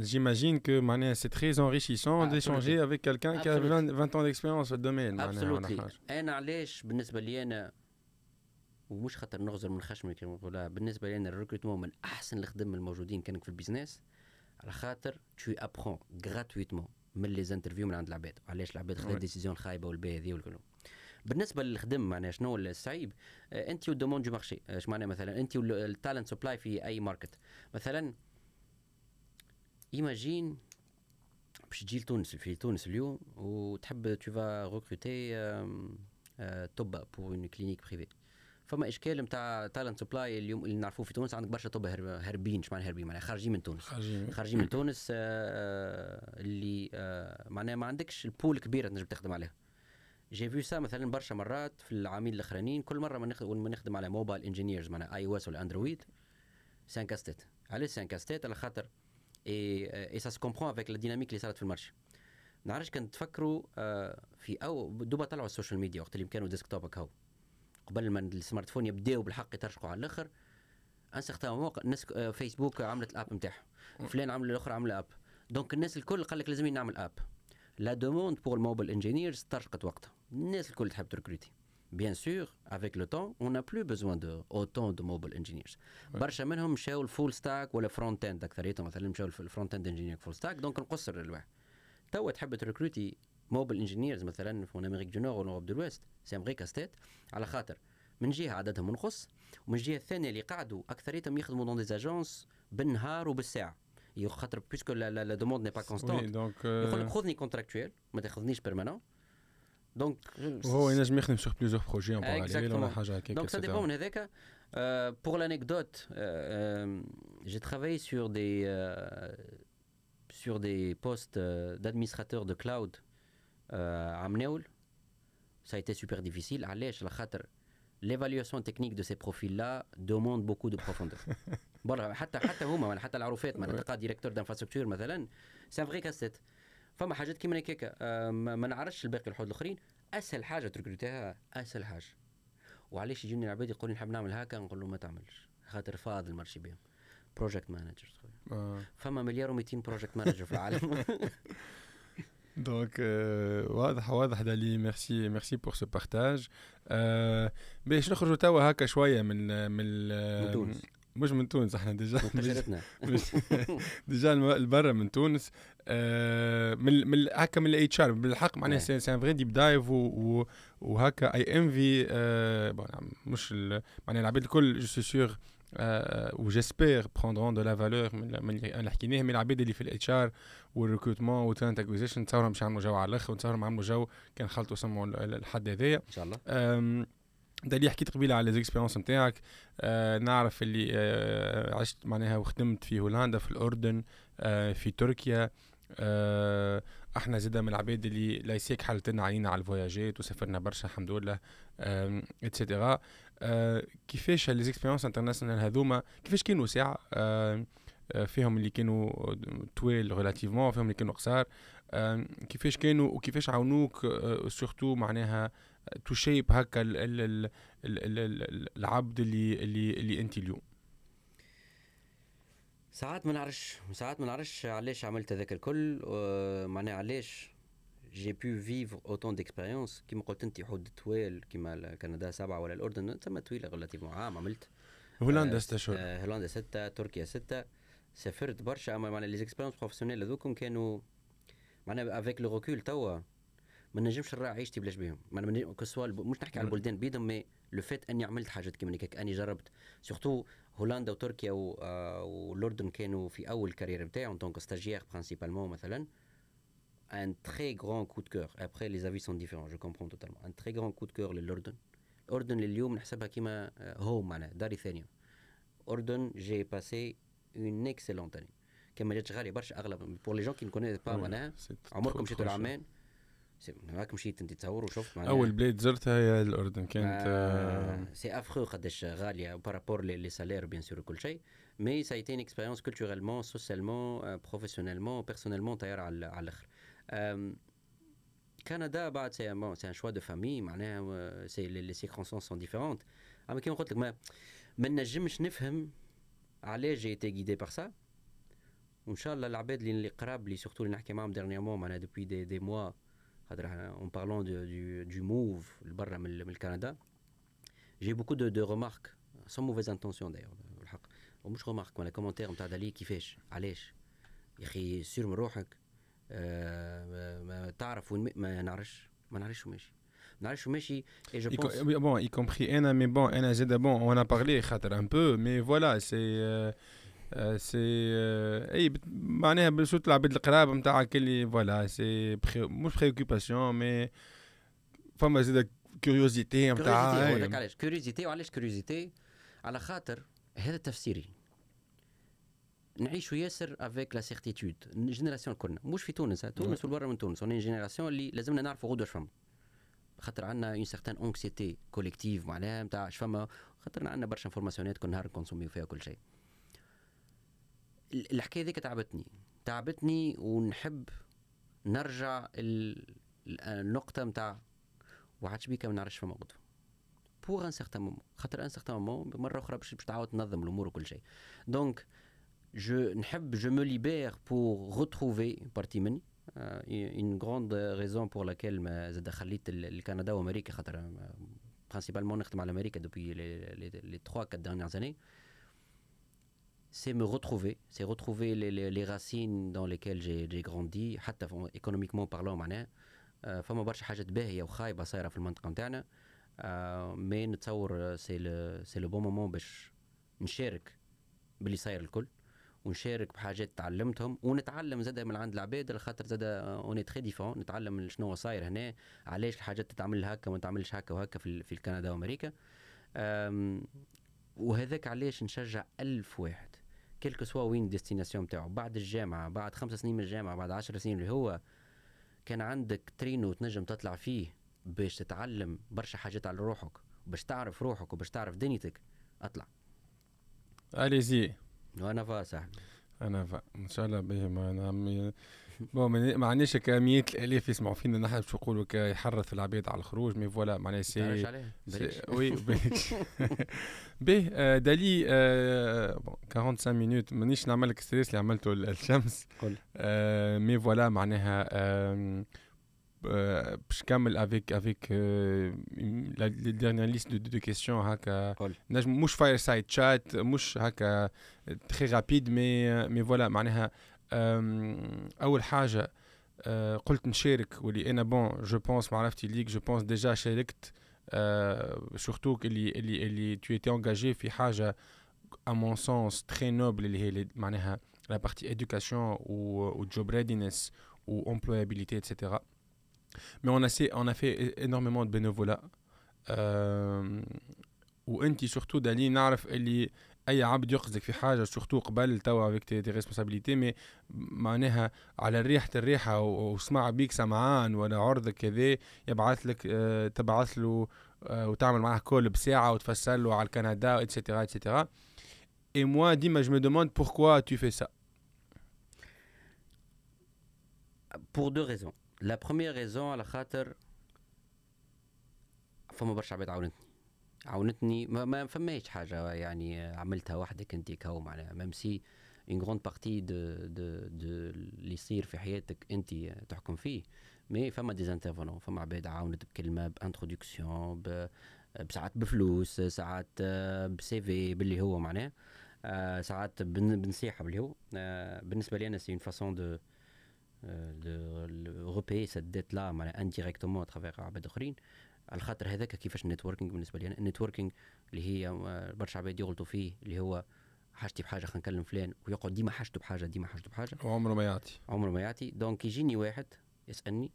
Speaker 1: J'imagine que c'est très enrichissant d'échanger avec quelqu'un qui a 20, 20 ans d'expérience dans le domaine.
Speaker 2: Absolument. أنا علاش بالنسبة لي أنا ومش خاطر نغزر من خشمي كما نقولها بالنسبة لي أنا ال recrutement من أحسن الخدم الموجودين كانك في ال business على خاطر tu apprends gratuitement من les interviews من عند العباد. علاش العباد خذا décision خايبه والباهي هذه والكل بالنسبة للخدم معناها شنو؟ الصعيب آه، أنت وال demande de marché أش معناها مثلا أنت وال talent supply في أي market مثلا imagine باش تجي لتونس في تونس اليوم وتحب tu vas recruter toubib pour une clinique privée فما إشكال نتاع talent supply اليوم اللي نعرفوه في تونس عندك برشا هربين اش معناها هربين معناها خارجين من تونس.
Speaker 1: خارجين
Speaker 2: خارجين من تونس آه، آه، اللي آه، معناها ما عندكش ال pool كبيره تنجم تخدم عليها j'ai vu ça مثلا برشا مرات في العامين الأخرانيين كل مرة ما نخدم على mobile engineers معناها iOS ولا Android c'est un casse-tête علاش c'est un casse-tête على خاطر et et ça se comprend avec la dynamique اللي صارت في ال marché نعرفش كان تفكروا في au départ طلعوا ال social media وقت اللي كانوا desktop هكا قبل ما ال smartphone يبداو بالحق يترشقوا على الآخر un certain موقع الناس فيسبوك عملت ال app نتاعها فلان عمل الأخر عمل app. donc الناس الكل قال لك لازم نعمل app. la demande pour ال mobile engineers ترشقت وقتها. الناس الكل تحب ت recruter bien sûr avec le temps on a plus besoin de autant de mobile engineers برشا منهم مشاو ال full stack ولا front end اكثريتهم مثلا مشاو ال front end engineer full stack donc نقصر الواحد توا تحب ت recruter mobile engineers مثلا في Amérique du Nord ولا de l'Ouest c'est un vrai casse-tête على خاطر من جهه عددهم منقص ومن الجهه الثانية اللي قعدوا اكثريتهم يخدموا dans des agences بالنهار وبالساعه خاطر puisque la demande n'est pas constante
Speaker 1: donc
Speaker 2: يقول لك خذني contractuel ما تاخذنيش بيرمانون دونك
Speaker 1: وهو ينجم يخدم سور بليزيور بروجي ان باراليل ولا
Speaker 2: Exactement.
Speaker 1: حاجه هكاك
Speaker 2: Donc ça
Speaker 1: etc.
Speaker 2: dépend من هذاك Euh, pour l'anecdote, euh, euh, j'ai travaillé sur des euh, sur des postes euh, d'administrateur de cloud euh, à Mneoul. Ça a été super difficile. علاش على خاطر l'évaluation technique de ces profils-là demande beaucoup de profondeur. برا حتى حتى هما حتى العروفات ما تلقى ديريكتور دانفراستركتور مثلا سي فري كاسيت فما حاجات كيما هكاك آه، ما نعرفش الباقي الحوض الآخرين. أسهل حاجة تركروتيها أسهل حاجة. وعلاش يجوني العباد يقولوا نحب نعمل هكا؟ نقول له ما تعملش. خاطر فاضل مارشي بهم. project manager
Speaker 1: آه.
Speaker 2: فما مليار و200 project manager في العالم.
Speaker 1: donc آه، واضح واضح دالي merci merci pour ce partage باش نخرجوا توا هكا شوية من من ال-
Speaker 2: من تونس.
Speaker 1: مش من تونس إحنا
Speaker 2: déjà
Speaker 1: déjà البرا من تونس. آه، من من هكا من ال HR بالحق معناها
Speaker 2: إيه.
Speaker 1: c'est un vrai deep dive وهكا et enfin مش ال- معناها العباد الكل je suis sûr و j'espère prendront de la valeur من اللي حكيناه. من العباد اللي في ال HR وال recrutement وال talent acquisition تصورهم باش يعملوا جو على الأخر وتصورهم عملوا جو كان خلطوا سموا ال- الحد هذايا.
Speaker 2: إن شاء الله.
Speaker 1: ده اللي حكيت قبيلة على les expériences نتاعك أه نعرف اللي أه عشت معناها وخدمت في هولندا في الأردن أه في تركيا أه إحنا زادة من العباد اللي ليسيك حالتنا علينا على الفواياجات وسافرنا برشا الحمد لله et cetera أه كيفاش les expériences internationales هذوما كيفاش كانوا ساعه أه آه، فيهم اللي كانوا طويل relativement فيهم اللي كانوا قصار. أه كيفاش كانوا وكيفاش عاونوك؟ surtout معناها to shape هكا ال ال ال ال ال ال العبد اللي اللي اللي أنت اليوم.
Speaker 2: ساعات ما نعرفش ساعات ما نعرفش علاش عملت هذاك الكل معناها علاش j'ai pu vivre autant d'expériences كيما قلت أنت حدود طويل كيما كندا سبعة ولا الأردن تسمى طويلة relativement عام عملت.
Speaker 1: هولندا
Speaker 2: آه،
Speaker 1: ستة شهور.
Speaker 2: آه، هولندا ستة تركيا ستة. سافرت برشا أما معناها les expériences professionnelles هذوكم كانوا معناها avec le recul توا. ما نجمش نراعي عيشتي بلاش بهم معناها كسوا مش نحكي على البلدان بيدهم mais le fait إني عملت حاجات كيما هيك إني جربت. surtout هولندا وتركيا و- آه، والأردن كانوا في أول carrière نتاعي en tant que stagiaire principalement مثلا. Un très grand coup de cœur. Après les avis sont différents. Je comprends totalement. Un très grand coup de cœur للاردن الاردن لليوم نحسبها كيما home معناها داري ثانية. اردن j'ai passé une excellente année كما جاتش غالية برشا أغلب pour les gens qui ne connaissent pas معناها عمركم مشيتوا العمان c'est- هاك مشيت انت تصور وشفت معناها
Speaker 1: أول بلاد زرتها هي الأردن. كانت آه،
Speaker 2: c'est affreux قداش غالية par rapport les salaires bien sûr كل شيء. mais ça a été une expérience culturellement socialement professionnellement personnellement طياره على على الآخر. أم، كندا بعد c'est bon c'est un choix de famille معناها c'est les circonstances sont différentes اما كيما قلت لك ما ما نجمش نفهم علاش j'ai été guidé par ça وإن شاء الله العباد اللي اللي قراب لي surtout اللي نحكي معاهم dernièrement معناها depuis des, des mois خاطر en parlant de de de move لبرا من, من كندا j'ai beaucoup de de remarques sans mauvaise intention d'ailleurs الحق ومش remarque ولا commentaire نتاع دالي كيفاش علاش يا أخي سير من روحك آه ما- ما تعرف وين م- ما نعرفش ما نعرفش وين ماشي نعرفش ماشي اي جو
Speaker 1: Y
Speaker 2: بونس
Speaker 1: co- bon, y compris Anna, mais bon, Anna Zeda, bon, on en a parlé خاطر un peu, mais voilà, c'est euh, euh, اي معناها بصوت العباد القراب نتاعك اللي فوالا سي مش بريوكيباسيون مي فما زيد كيوريوزيتي نتاع
Speaker 2: هذاك علاش كيوريزيتي وعلاش كيوريزيتي على خاطر هذا تفسيري نعيشوا ياسر avec la certitude ال génération كلنا مش في تونس تونس والبرا من تونس une génération اللي لازمنا نعرفوا غدوه فما خاطر عندنا une certaine anxiété collective معناها نتاع فما خاطر عندنا برشا انفورماسيونات كل نهار نكونسوميو فيها كل شيء الحكاية ذيك تعبتني. تعبتني ونحب نرجع ال- ال- النقطة نتاع وعادش بيك ما نعرفش فما غدوه pour un certain moment. خاطر un certain moment مرة أخرى باش تعاود تنظم الأمور وكل شيء. donc je نحب je me libère pour retrouver partie مني une grande raison pour laquelle زاد خليت ال- الكندا وأمريكا خاطر principalement نخدم على أمريكا depuis les 3 4 dernières années. C'est me retrouver c'est retrouver les, les, les racines dans lesquelles j'ai grandi حتى économiquement parlant معناها. آه، فما برشا حاجات باهية وخايبة صايرة في المنطقة نتاعنا. آه، mais نتصور c'est le c'est le bon moment باش نشارك باللي صاير الكل ونشارك بحاجات تعلمتهم ونتعلم زاد من عند العباد خاطر زاد on est très différents نتعلم شنو صاير هنا علاش الحاجات تتعمل هكا وما تعملش هكا وهكا في, في كندا وأمريكا. وهذاك علاش نشجع ألف واحد. كيلكو سوا وين ديستيناسيون نتاعو بعد الجامعة بعد خمس سنين من الجامعة بعد عشر سنين اللي هو كان عندك ترينو تنجم تطلع فيه باش تتعلم برشا حاجات على روحك باش تعرف روحك وباش تعرف دنيتك. اطلع.
Speaker 1: اليزي
Speaker 2: وأنا فا صاحبي
Speaker 1: أنا ف... ان شاء الله به ما نعم بون ما عندناش كميات الالاف يسمعوا فينا نحن باش نقولوا يحرث العباد على الخروج مي فوالا معناها سي. Oui آه، دالي آه، bon 45 minutes مانيش نعمل لك stress اللي عملته ال- الشمس mais voilà معناها باش نكمل avec avec les dernières listes de de questions هكا. نجم مش fireside chat مش هكا très rapide mais mais voilà معناها اول حاجه آه، قلت نشارك واللي انا بون جو بونس معرفتي ليك جو بونس ديجا شاركت سورتو اللي اللي اللي tu étais engagé في حاجه à mon sens très noble اللي هي اللي معناها la partie éducation ou, ou job readiness ou employabilité etc mais on a, fait- on a fait é- énormément de bénévolat euh, وانت سورتو دالي نعرف اللي أي عبد يقصدك في حاجة سورتو قبل توا افيك تي ريسبونسابيلتي مي معناها على ريحة الريحة وسمع بيك سمعان ولا عرض كذا يبعث لك آه، تبعث له آه، وتعمل معاه call بساعة وتفسر له على الكندا et cetera et cetera Et moi, ديما، je me demande pourquoi tu fais ça.
Speaker 2: pour deux raisons. La première raison على خاطر فما برشا عباد عاونتني. عاونتني ما, ما فماش حاجة يعني عملتها وحدك أنت que معناها. même si une grande partie de de de اللي يصير في حياتك أنت تحكم فيه. mais فما des intervenants فما عباد عاونت بكلمة ب introduction بساعات بفلوس ساعات آه، بسي في باللي هو معناه. آه، ساعات بن- بنصيحة باللي هو. آه، بالنسبة لي أنا c'est une façon de le repayer cette dette là معناها à travers عباد أخرين. على خاطر هذاك كيفاش ال networking بالنسبة لي أنا؟ ال networking اللي هي آه، برشا عباد يغلطوا فيه اللي هو حاجتي بحاجة خلينا نكلم فلان ويقعد ديما حاجته بحاجة ديما حاجته بحاجة.
Speaker 1: وعمره ما يعطي.
Speaker 2: عمره ما يعطي. donc يجيني واحد يسألني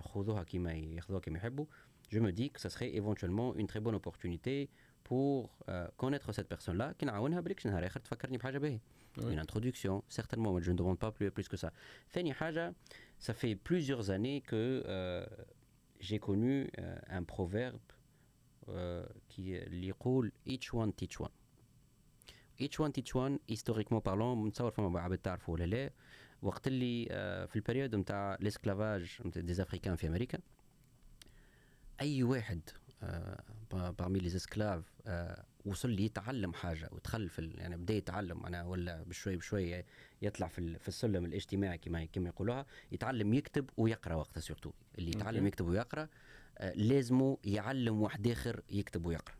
Speaker 2: خذوها كيما ياخذوها كيما يحبوا. je me dis que ça serait éventuellement une très bonne opportunité pour euh, connaître cette personne là كي نعاونها بالك نهار اخر تفكرني بحاجه باهيه
Speaker 1: Oui.
Speaker 2: une introduction certainement mais je ne demande pas plus, plus que ça. ثاني حاجة ça fait plusieurs années que euh, j'ai connu euh, un proverbe euh, qui اللي يقول each one teach one. Each one teach one historiquement parlant نتصور فما عباد تعرفوا ولا لا وقت اللي آه، في ال période نتاع ال esclavage نتاع des africains في أمريكا اي واحد parmi les esclaves وصل لي يتعلم حاجة ودخل في يعني بدا يتعلم معناها ولا بشوي بشوي يطلع في في السلم الاجتماعي كما كما يقولوها يتعلم يكتب ويقرأ وقتها surtout اللي يتعلم. يكتب ويقرأ آه، لازمه يعلم واحد آخر يكتب ويقرأ.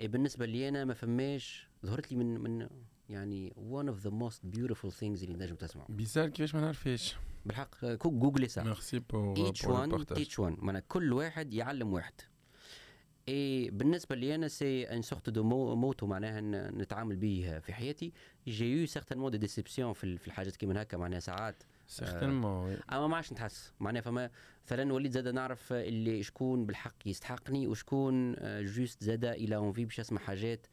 Speaker 2: إيه بالنسبة لي أنا ما فماش ظهرت لي من من يعني one of the most beautiful things اللي نجم تسمعه.
Speaker 1: bizarre كيفاش ما نعرفش
Speaker 2: بالحق آه، que googlé ça
Speaker 1: merci pour
Speaker 2: each one teach one. معناها كل واحد يعلم واحد. اي بالنسبة لي أنا c'est une sorte de motto معناها نتعامل به في حياتي. j'ai eu certainement des déceptions في ال- في الحاجات كيما هكا معناها ساعات.
Speaker 1: certainement
Speaker 2: أما ما عادش نتحس معناها فما مثلا وليت زاد نعرف اللي شكون بالحق يستحقني وشكون آه، juste زاد il a envie باش يسمع حاجات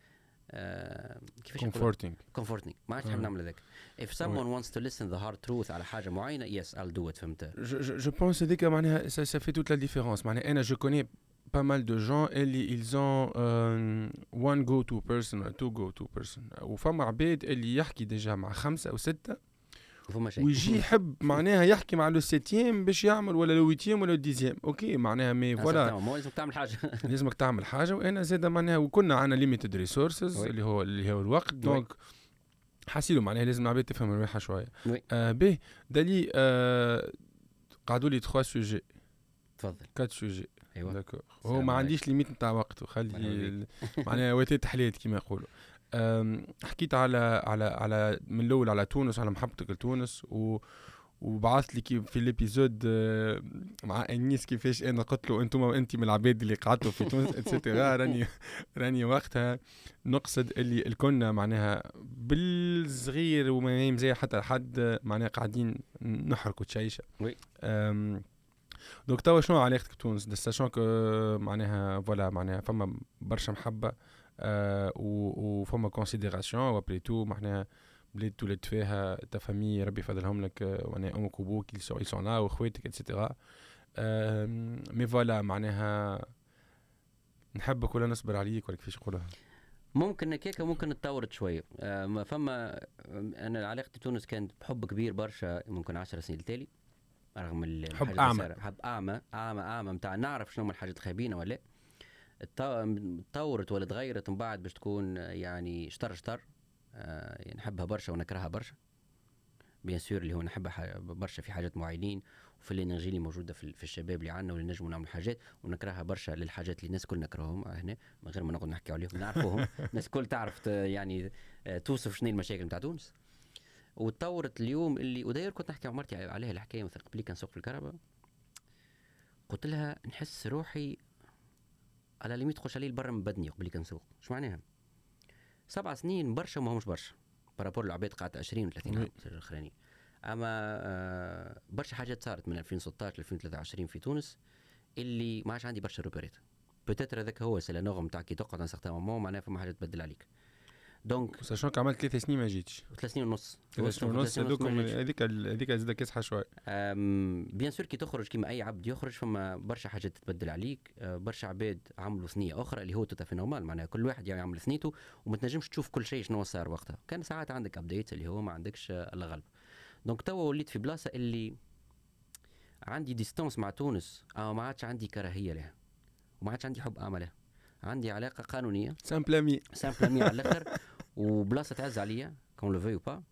Speaker 2: آه، كيفاش
Speaker 1: comforting
Speaker 2: comforting ما عادش نحب
Speaker 1: آه.
Speaker 2: نعمل هذاك. If someone wants to listen the hard truth على حاجة معينة yes I'll do it فهمت؟
Speaker 1: Je pense هذيك معناها ça fait toute la différence. معناها أنا je connais pas mal de gens ils ont euh, one go to person two go to person. وفما عباد اللي يحكي déjà مع ستة
Speaker 2: فما شيء
Speaker 1: ويجي يحب معناها يحكي مع le septième باش يعمل ولا le huitième ولا le dixième okay معناها mais voilà
Speaker 2: voilà مو لازم تعمل حاجة
Speaker 1: لازمك تعمل حاجة وأنا زاد معناها وكنا عندنا limited
Speaker 2: resources.
Speaker 1: اللي هو اللي هو الوقت donc حسيلو معناها لازم العباد تفهم روحها شوية
Speaker 2: oui.
Speaker 1: آه به دالي آه قعدوا لي 3 سوجي
Speaker 2: تفضل
Speaker 1: 4 سوجي أيوه.
Speaker 2: d'accord.
Speaker 1: هو ما. عنديش limite نتاع وقت وخلي معناها وتات حليت كما يقولوا. حكيت على على على من الأول على تونس على محبتك لتونس و وبعثت لي كي في ال épisode مع إنيس كيفاش أنا قلت له أنتم انت من العباد اللي قعدتوا في تونس et cetera راني راني وقتها نقصد اللي الكنا معناها بالصغير وما مزي حتى لحد معناها قاعدين نحركوا تشيشه donc توا شنو علاقتك بتونس؟ sachant que معناها voilà معناها فما برشا محبة آه وفما considération و après tout معناها بلاد تولدت فيها ta famille ربي يفضلهم لك آه، معناها أمك ils sont là وإخواتك et cetera mais voilà معناها نحبك ولا نصبر عليك ولا كيفاش يقولوها
Speaker 2: ممكن هكاك ممكن تطورت شوية. آه، ما فما أنا علاقتي بتونس كانت بحب كبير برشا ممكن 10 سنين التالي رغم ال-
Speaker 1: حب.
Speaker 2: الصغيرة. حب اعمى اعمى اعمى نتاع نعرف شنو هما الحاجات الخايبين ولا تطورت ولا تغيرت من بعد باش تكون يعني شطر شطر. آه، يعني نحبها برشا ونكرهها برشا. bien sûr اللي هو نحبها برشا في حاجات معينين وفي ال energy اللي موجودة في, ال- في الشباب اللي عندنا واللي نجموا نعمل حاجات ونكرهها برشا للحاجات اللي الناس الكل نكرههم. هنا من غير ما نقعد نحكي عليهم نعرفوهم. الناس الكل تعرف يعني آه، توصف شنو المشاكل نتاع تونس. وتطورت اليوم اللي وداير كنت نحكي مع مرتي عليها الحكاية مثلا قبل كان نسوق في الكهرباء. قلت لها نحس روحي على ليميت تخش علي برا من بدني قبل كان نسوق شو معناها؟ سبع سنين برشا ما همش برشا. بارابور العباد قعدت 20 و 30 عام
Speaker 1: وي.
Speaker 2: الاخرانيين أما آه، برشا حاجات صارت من 2016 ل 2023 في تونس اللي ما عادش عندي برشا روبريت. بوتيتر هذاك هو سي نوغ نتاع كي تقعد ان سارتان مومون معناها فما حاجة تبدل عليك. donc
Speaker 1: sachant عملت ثلاث سنين ما جيتش
Speaker 2: ثلاث سنين ونص
Speaker 1: ثلاث سنين ونص
Speaker 2: ثلاث
Speaker 1: هذوك
Speaker 2: ما جيتش.
Speaker 1: هذيك هذيك زاد كاسحه
Speaker 2: شوية bien sûr كي تخرج كيما اي عبد يخرج فما برشا حاجات تتبدل عليك برشا عباد عملوا ثنيه أخرى اللي هو tout à fait normal معناها كل واحد يعني يعمل ثنيته وما تنجمش تشوف كل شيء شنو صار وقتها كان ساعات عندك update اللي هو ما عندكش الا غلب donc توا وليت في بلاصه اللي عندي distance مع تونس. اما ما عادش عندي كراهية لها. وما عادش عندي حب اعمى لها عندي علاقة قانونية.
Speaker 1: simple mais
Speaker 2: simple على الآخر. وبلاصة تعز عليا qu'on le veuille ou pas.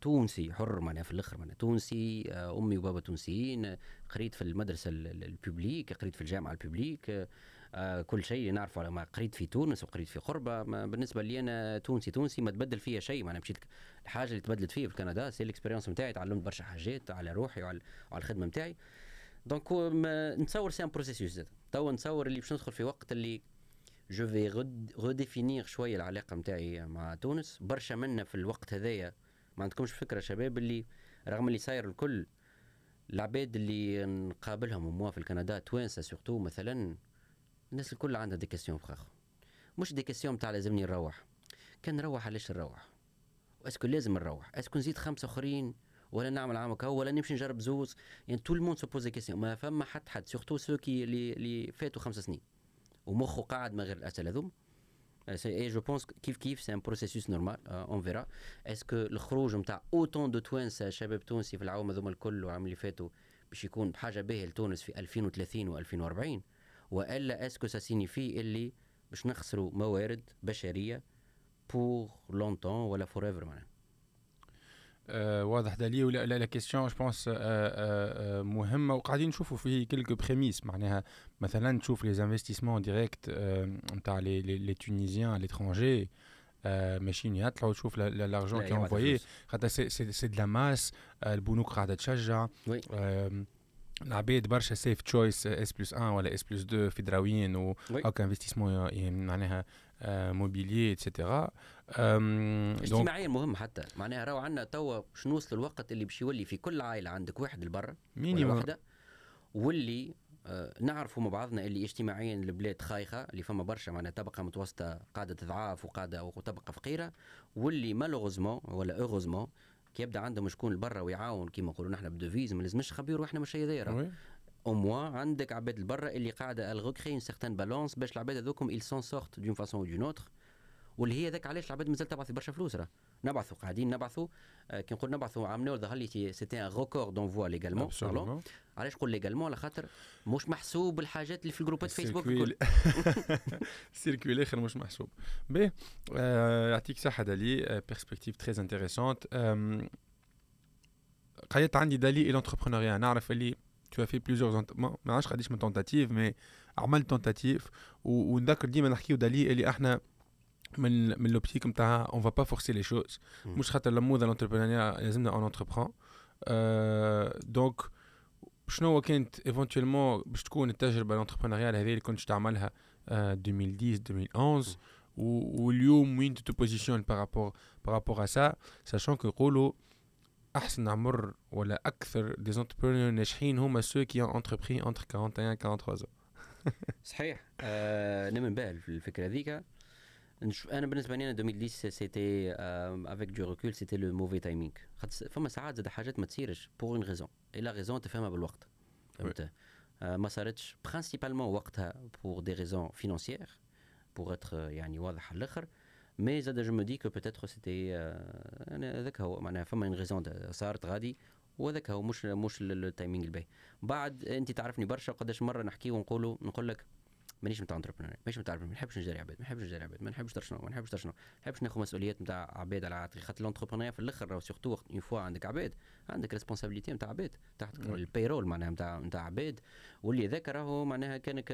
Speaker 2: تونسي حر معناها في الأخر معناها تونسي آه، أمي وبابا تونسيين قريت في المدرسة ال- ال- ال publique قريت في الجامعة ال publique آه، كل شيء نعرفه ما قريت في تونس وقريت في قربة. بالنسبة لي أنا تونسي تونسي ما تبدل فيا شيء معناها مشيت الحاجة اللي تبدلت فيا في كندا c'est ال expérience نتاعي تعلمت برشا حاجات على روحي وعلى, الخدمة نتاعي donc ما- نتصور c'est un processus زاد توا نتصور اللي باش ندخل في وقت اللي je vais redéfinir شوية العلاقة نتاعي مع تونس. برشا منا في الوقت هذايا ما عندكمش فكرة شباب اللي رغم اللي صاير الكل العباد اللي نقابلهم و moi في الكندا توانسة surtout مثلا الناس الكل عندها des questions فخاخ مش des questions تاع لازمني نروح. كان نروح علاش نروح؟ est-ce que لازم نروح؟ est-ce que نزيد خمسة آخرين؟ ولا نعمل عام هكا ولا نمشي نجرب زوز؟ يعني تو tout le monde se pose des questions ما فما حد حد surtout ceux qui اللي فاتوا خمس سنين. ومخه قاعد من غير الاسئله هذوم. et je pense كيف كيف c'est un processus normal on verra est-ce que الخروج نتاع autant de توانسه شباب تونسي في العوام هذوما الكل والعام اللي فاتوا باش يكون بحاجه باهيه لتونس في 2030 و2040 والا est-ce que ça signifie اللي باش نخسروا موارد بشريه pour longtemps ولا forever معناها
Speaker 1: واضح دالي ولا la la question je pense مهمة. وقاعدين نشوفوا فيه quelques prémices معناها مثلا تشوف les investissements directs نتاع les les Tunisiens à l'étranger آه، ماشيين يطلعوا تشوف l'argent
Speaker 2: là،
Speaker 1: كي
Speaker 2: يبعث
Speaker 1: envoyer
Speaker 2: فلوس.
Speaker 1: خاطر c'est c'est c'est de la masse البنوك قاعدة تشجع
Speaker 2: oui.
Speaker 1: آم، العباد برشا سيف تشويس اس بلس 1 ولا اس بلس 2 في دراويين و
Speaker 2: oui.
Speaker 1: هاكا investissement معناها immobilier et cetera donc
Speaker 2: اجتماعيا مهم حتى. معناها راهو عندنا توا باش نوصل الوقت اللي باش يولي في كل عائلة عندك واحد ولا
Speaker 1: minimum
Speaker 2: واحدة واللي آه، نعرفوا مع بعضنا اللي اجتماعيا البلاد خايخة اللي فما برشا معناها طبقة متوسطة قاعدة تضعاف وقاعده وطبقه فقيرة واللي malheureusement ولا heureusement كي يبدأ عندهم شكون لبرا ويعاون كيما نقولوا نحن بدوفيز ما لازمش خبير وإحنا مش.
Speaker 1: oui
Speaker 2: أو موا عندك عباد البرا اللي قاعدة elle recrée une certaine balance باش العباد هذوكم ils s'en sortent d'une façon ou d'une autre واللي هي ذاك علاش العباد مازال تبعث برشا فلوس راه. نبعثوا قاعدين نبعثوا آه كي نقول نبعثوا عملوا ظهر لي c'était un record d'envois
Speaker 1: légalement.
Speaker 2: علاش نقول légalement على خاطر مش محسوب الحاجات اللي في الجروبات فيسبوك الكل.
Speaker 1: ال circuit الآخر مش محسوب. باهي آه، يعطيك صحة دالي perspective très intéressante قيدت عندي دالي ال entrepreneuriat نعرف اللي tu as fait plusieurs ما عادش قديش من tentatives mais عملت tentatives ونذكر ديما نحكيو دالي اللي إحنا من من l'optique نتاع on va pas forcer les choses
Speaker 2: مم.
Speaker 1: مش خاطر la mode ال entrepreneuriat لازمنا on entreprend donc شنو هو كانت éventuellement باش تكون التجربه ال entrepreneuriale هذه اللي كنت تعملها آه، 2010 2011 و- واليوم وين tu te positionnes par rapport par rapport à ça sachant que يقولوا احسن عمر ولا أكثر des entrepreneurs ناجحين هما ceux qui ont entrepris entre 41 43
Speaker 2: صحيح آه نمن باهل في الفكرة هذيك نش- أنا بالنسبة لي أنا 2010 c'était avec du recul c'était le mauvais timing خاطر فما ساعات زاد حاجات ما تصيرش pour une raison et la raison تفهمها بالوقت. فهمت؟ آه ما صارتش principalement وقتها pour des raisons financières pour être يعني واضح على الآخر. mais زاد je me dis que peut-être c'était أنا هذاك هو معناها فما une raison صارت غادي وهذاك هو مش مش ال- ال timing الباهي. بعد أنت تعرفني برشا قداش مرة نحكي ونقولوا نقول لك مانيش نتاع entrepreneur مانيش نتاع ما نحبش نجري عباد ما نحبش نجري عباد ما نحبش شنو ما نحبش شنو ما نحبش ناخذ مسؤوليات نتاع عباد على عاتقي خاطر ال entrepreneur في الأخر راهو surtout une fois عندك عباد عندك responsabilité نتاع عباد تحت.
Speaker 1: ال
Speaker 2: payroll معناها نتاع نتاع عباد. واللي ذاك راهو معناها كانك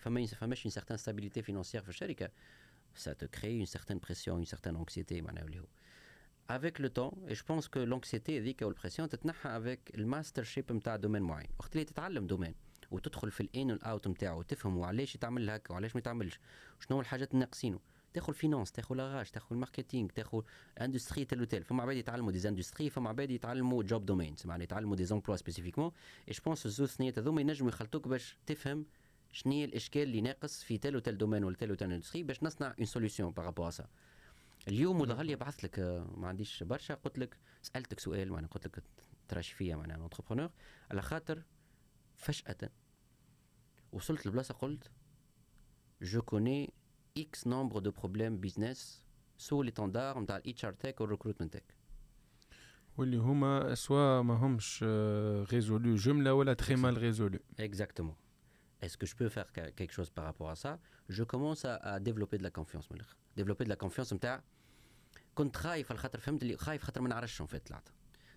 Speaker 2: فما فماش une certaine stabilité financière في الشركة. Ça te crée une certaine pression une certaine anxiété معناها اللي هو. Avec le temps et je pense que l'anxiété هذيك وال pression تتنحى avec ال mastership نتاع domaine معين. وقت اللي تتعلم domaine وتدخل في ال in وال out نتاعو وتفهم وعلاش يتعمل هكا وعلاش ما يتعملش شنو الحاجات اللي تاخذ finance تاخذ l'achat تاخذ marketing تاخذ industrie telle و telle فما عباد يتعلموا des industries فما عباد يتعلموا job domaines معناها يتعلموا des emplois spécifiquement et je pense الزوز ثنيات هذوما ينجموا يخلطوك باش تفهم شنو هي الإشكال اللي ناقص في tel و tel domaine ولا telle و telle industrie باش نصنع une solution par rapport à ça اليوم وظهر لي بعثت لك ما عنديش برشا قلت لك سألتك سؤال معناها قلت لك تراشي فيا معناها entrepreneur على خاطر فجأة وصلت لبلاصة قلت je connais X nombre de problèmes business sur les standards نتاع ال HR tech وال recruitment tech
Speaker 1: واللي هما soit ما همش résolus جملة ولا très mal résolus
Speaker 2: Exactement. Est-ce que je peux faire que- quelque chose par rapport à ça? Je commence à, à développer de la confiance من الآخر développer de la confiance نتاع كنت خايف على خاطر فهمت اللي خايف خاطر ما نعرفش شنو فات طلعت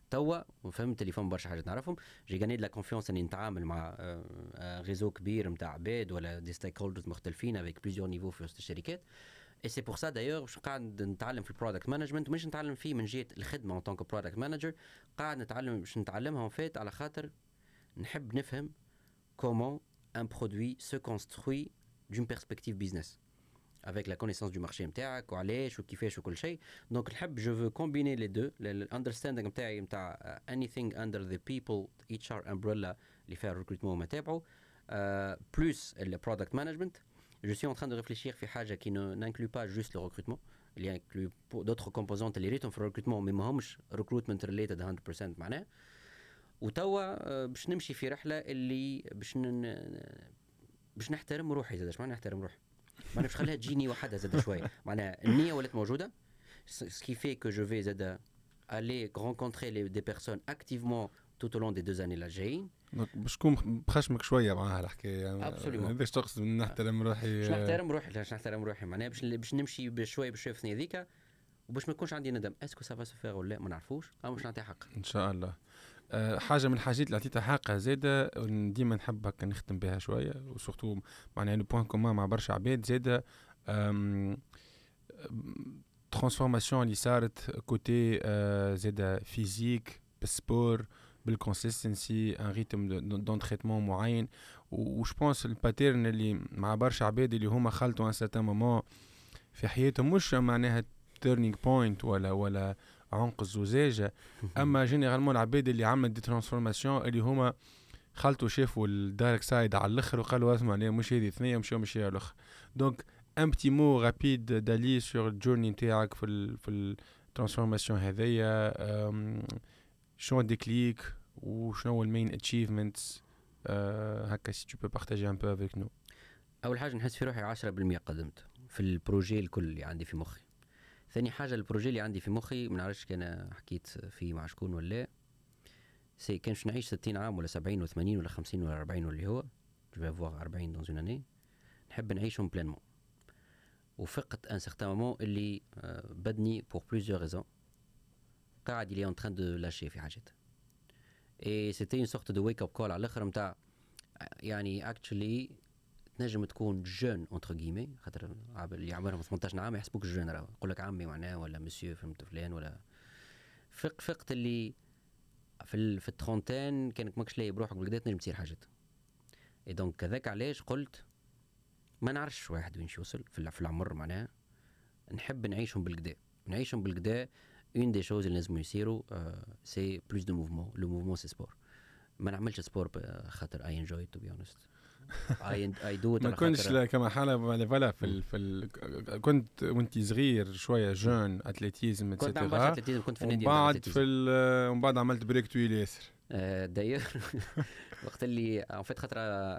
Speaker 2: توا وفهمت اللي فما برشا حاجات نعرفهم. j'ai gagné la confiance إني نتعامل مع réseau كبير نتاع عباد ولا des stakeholders مختلفين avec plusieurs niveaux في وسط الشركات. اي سي بور سا دايوغ باش قاعد نتعلم في البرودكت مانجمنت مش نتعلم فيه من جهة الخدمة اون طونك برودكت مانجر قاعد نتعلم باش نتعلمها اون فيت على خاطر نحب نفهم comment un produit se construit d'une perspective business. avec la connaissance du marché نتاعك وعلاش وكيفاش وكل شيء دونك نحب je veux combiner les deux الاندرستاندينغ نتاعي نتاع uh, anything under the people HR umbrella اللي فيها الريكروتمون وما تابعه uh, plus le product management je suis en train de réfléchir في حاجه qui ne n'inclut pas juste le recrutement اللي inclut d'autres composantes اللي ريتهم في الريكروتمون مي ما همش recruitment related 100% معناه وتوا آه، باش نمشي في رحله اللي باش ن... باش نحترم روحي زاد معناها نحترم روحي معناها باش نخليها تجيني وحدها زاد شوية معناها النية ولات موجودة. سكي في كو جو في زاد aller rencontrer les, des personnes activement tout au long des deux années là جايين
Speaker 1: donc باش تكون بخشمك شوية معاها الحكاية
Speaker 2: Absolument.
Speaker 1: هذاش تقصد نحترم روحي.
Speaker 2: باش نحترم روحي باش نحترم روحي. معناها باش باش نمشي بشوية بشوية في هذيك وباش ما يكونش عندي ندم. est-ce que ça va se faire ولا لا؟ ما نعرفوش. اما باش نعطيها حق.
Speaker 1: إن شاء الله. حاجة من الحاجات اللي عطيتها حقها زاده ديما نحب هكا نختم بها شوية و surtout معناها le point commun مع برشا عباد. زاده transformation اللي صارت côté زاد physique بال sport بال consistency un rythme d'entraînement معين. و je pense ال pattern اللي مع برشا عباد اللي هما خلطوا à un certain moment في حياتهم مش معناها turning point ولا ولا عنق الزجاجه أما généralement العباد اللي عملت des transformations اللي هما خلطوا شافوا ال dark side على الأخر وقالوا أسمع مش هذه ثنيه مش مش هي الأخر. donc un petit mot rapide دالي sur ال journey نتاعك في ال في ال transformation هذيا شنو déclic وشنو هو ال main achievements هكا si tu peux partager un peu avec nous
Speaker 2: أول حاجة نحس في روحي 10% قدمت في ال projet الكل اللي عندي في مخي. ثاني حاجة ال projet اللي عندي في مخي ما نعرفش كان حكيت فيه مع شكون ولا si كان نعيش 60 عام ولا 70 و80 ولا 50 ولا 40 واللي هو. je vais avoir 40 dans un an اني نحب نعيشهم pleinement وفقت à un certain moment اللي بدني pour plusieurs raisons قاعد اللي en train de lâcher في حاجات. et c'était une sorte de wake-up call على الأخر نتاع يعني actually تنجم تكون jeune entre guillemets خاطر اللي عمرهم 18 عام يحسبوك jeune راه يقول لك عمي معناه ولا مسيو فهمت فلان ولا فق فقت اللي في في ال trentaine كانك ماكش لاقي بروحك بالكدا تنجم تصير حاجات. et donc كذاك علاش قلت ما نعرفش واحد وين يوصل في العمر معناها نحب نعيشهم بالكدا نعيشهم بالكدا اون دي شوز اللي لازم يصيروا سي بلوس دو موفمون لو موفمون سي سبور ما نعملش سبور خاطر اي انجوي تو بي اونست اي اي دو
Speaker 1: ما كنتش كما حاله فوالا في ال في ال كنت وانت صغير شوية جون أتليتيزم
Speaker 2: كنت نعمل أتليتيزم كنت في النادي
Speaker 1: بعد في ومن بعد عملت بريك طويل ياسر
Speaker 2: داير وقت اللي en fait خاطر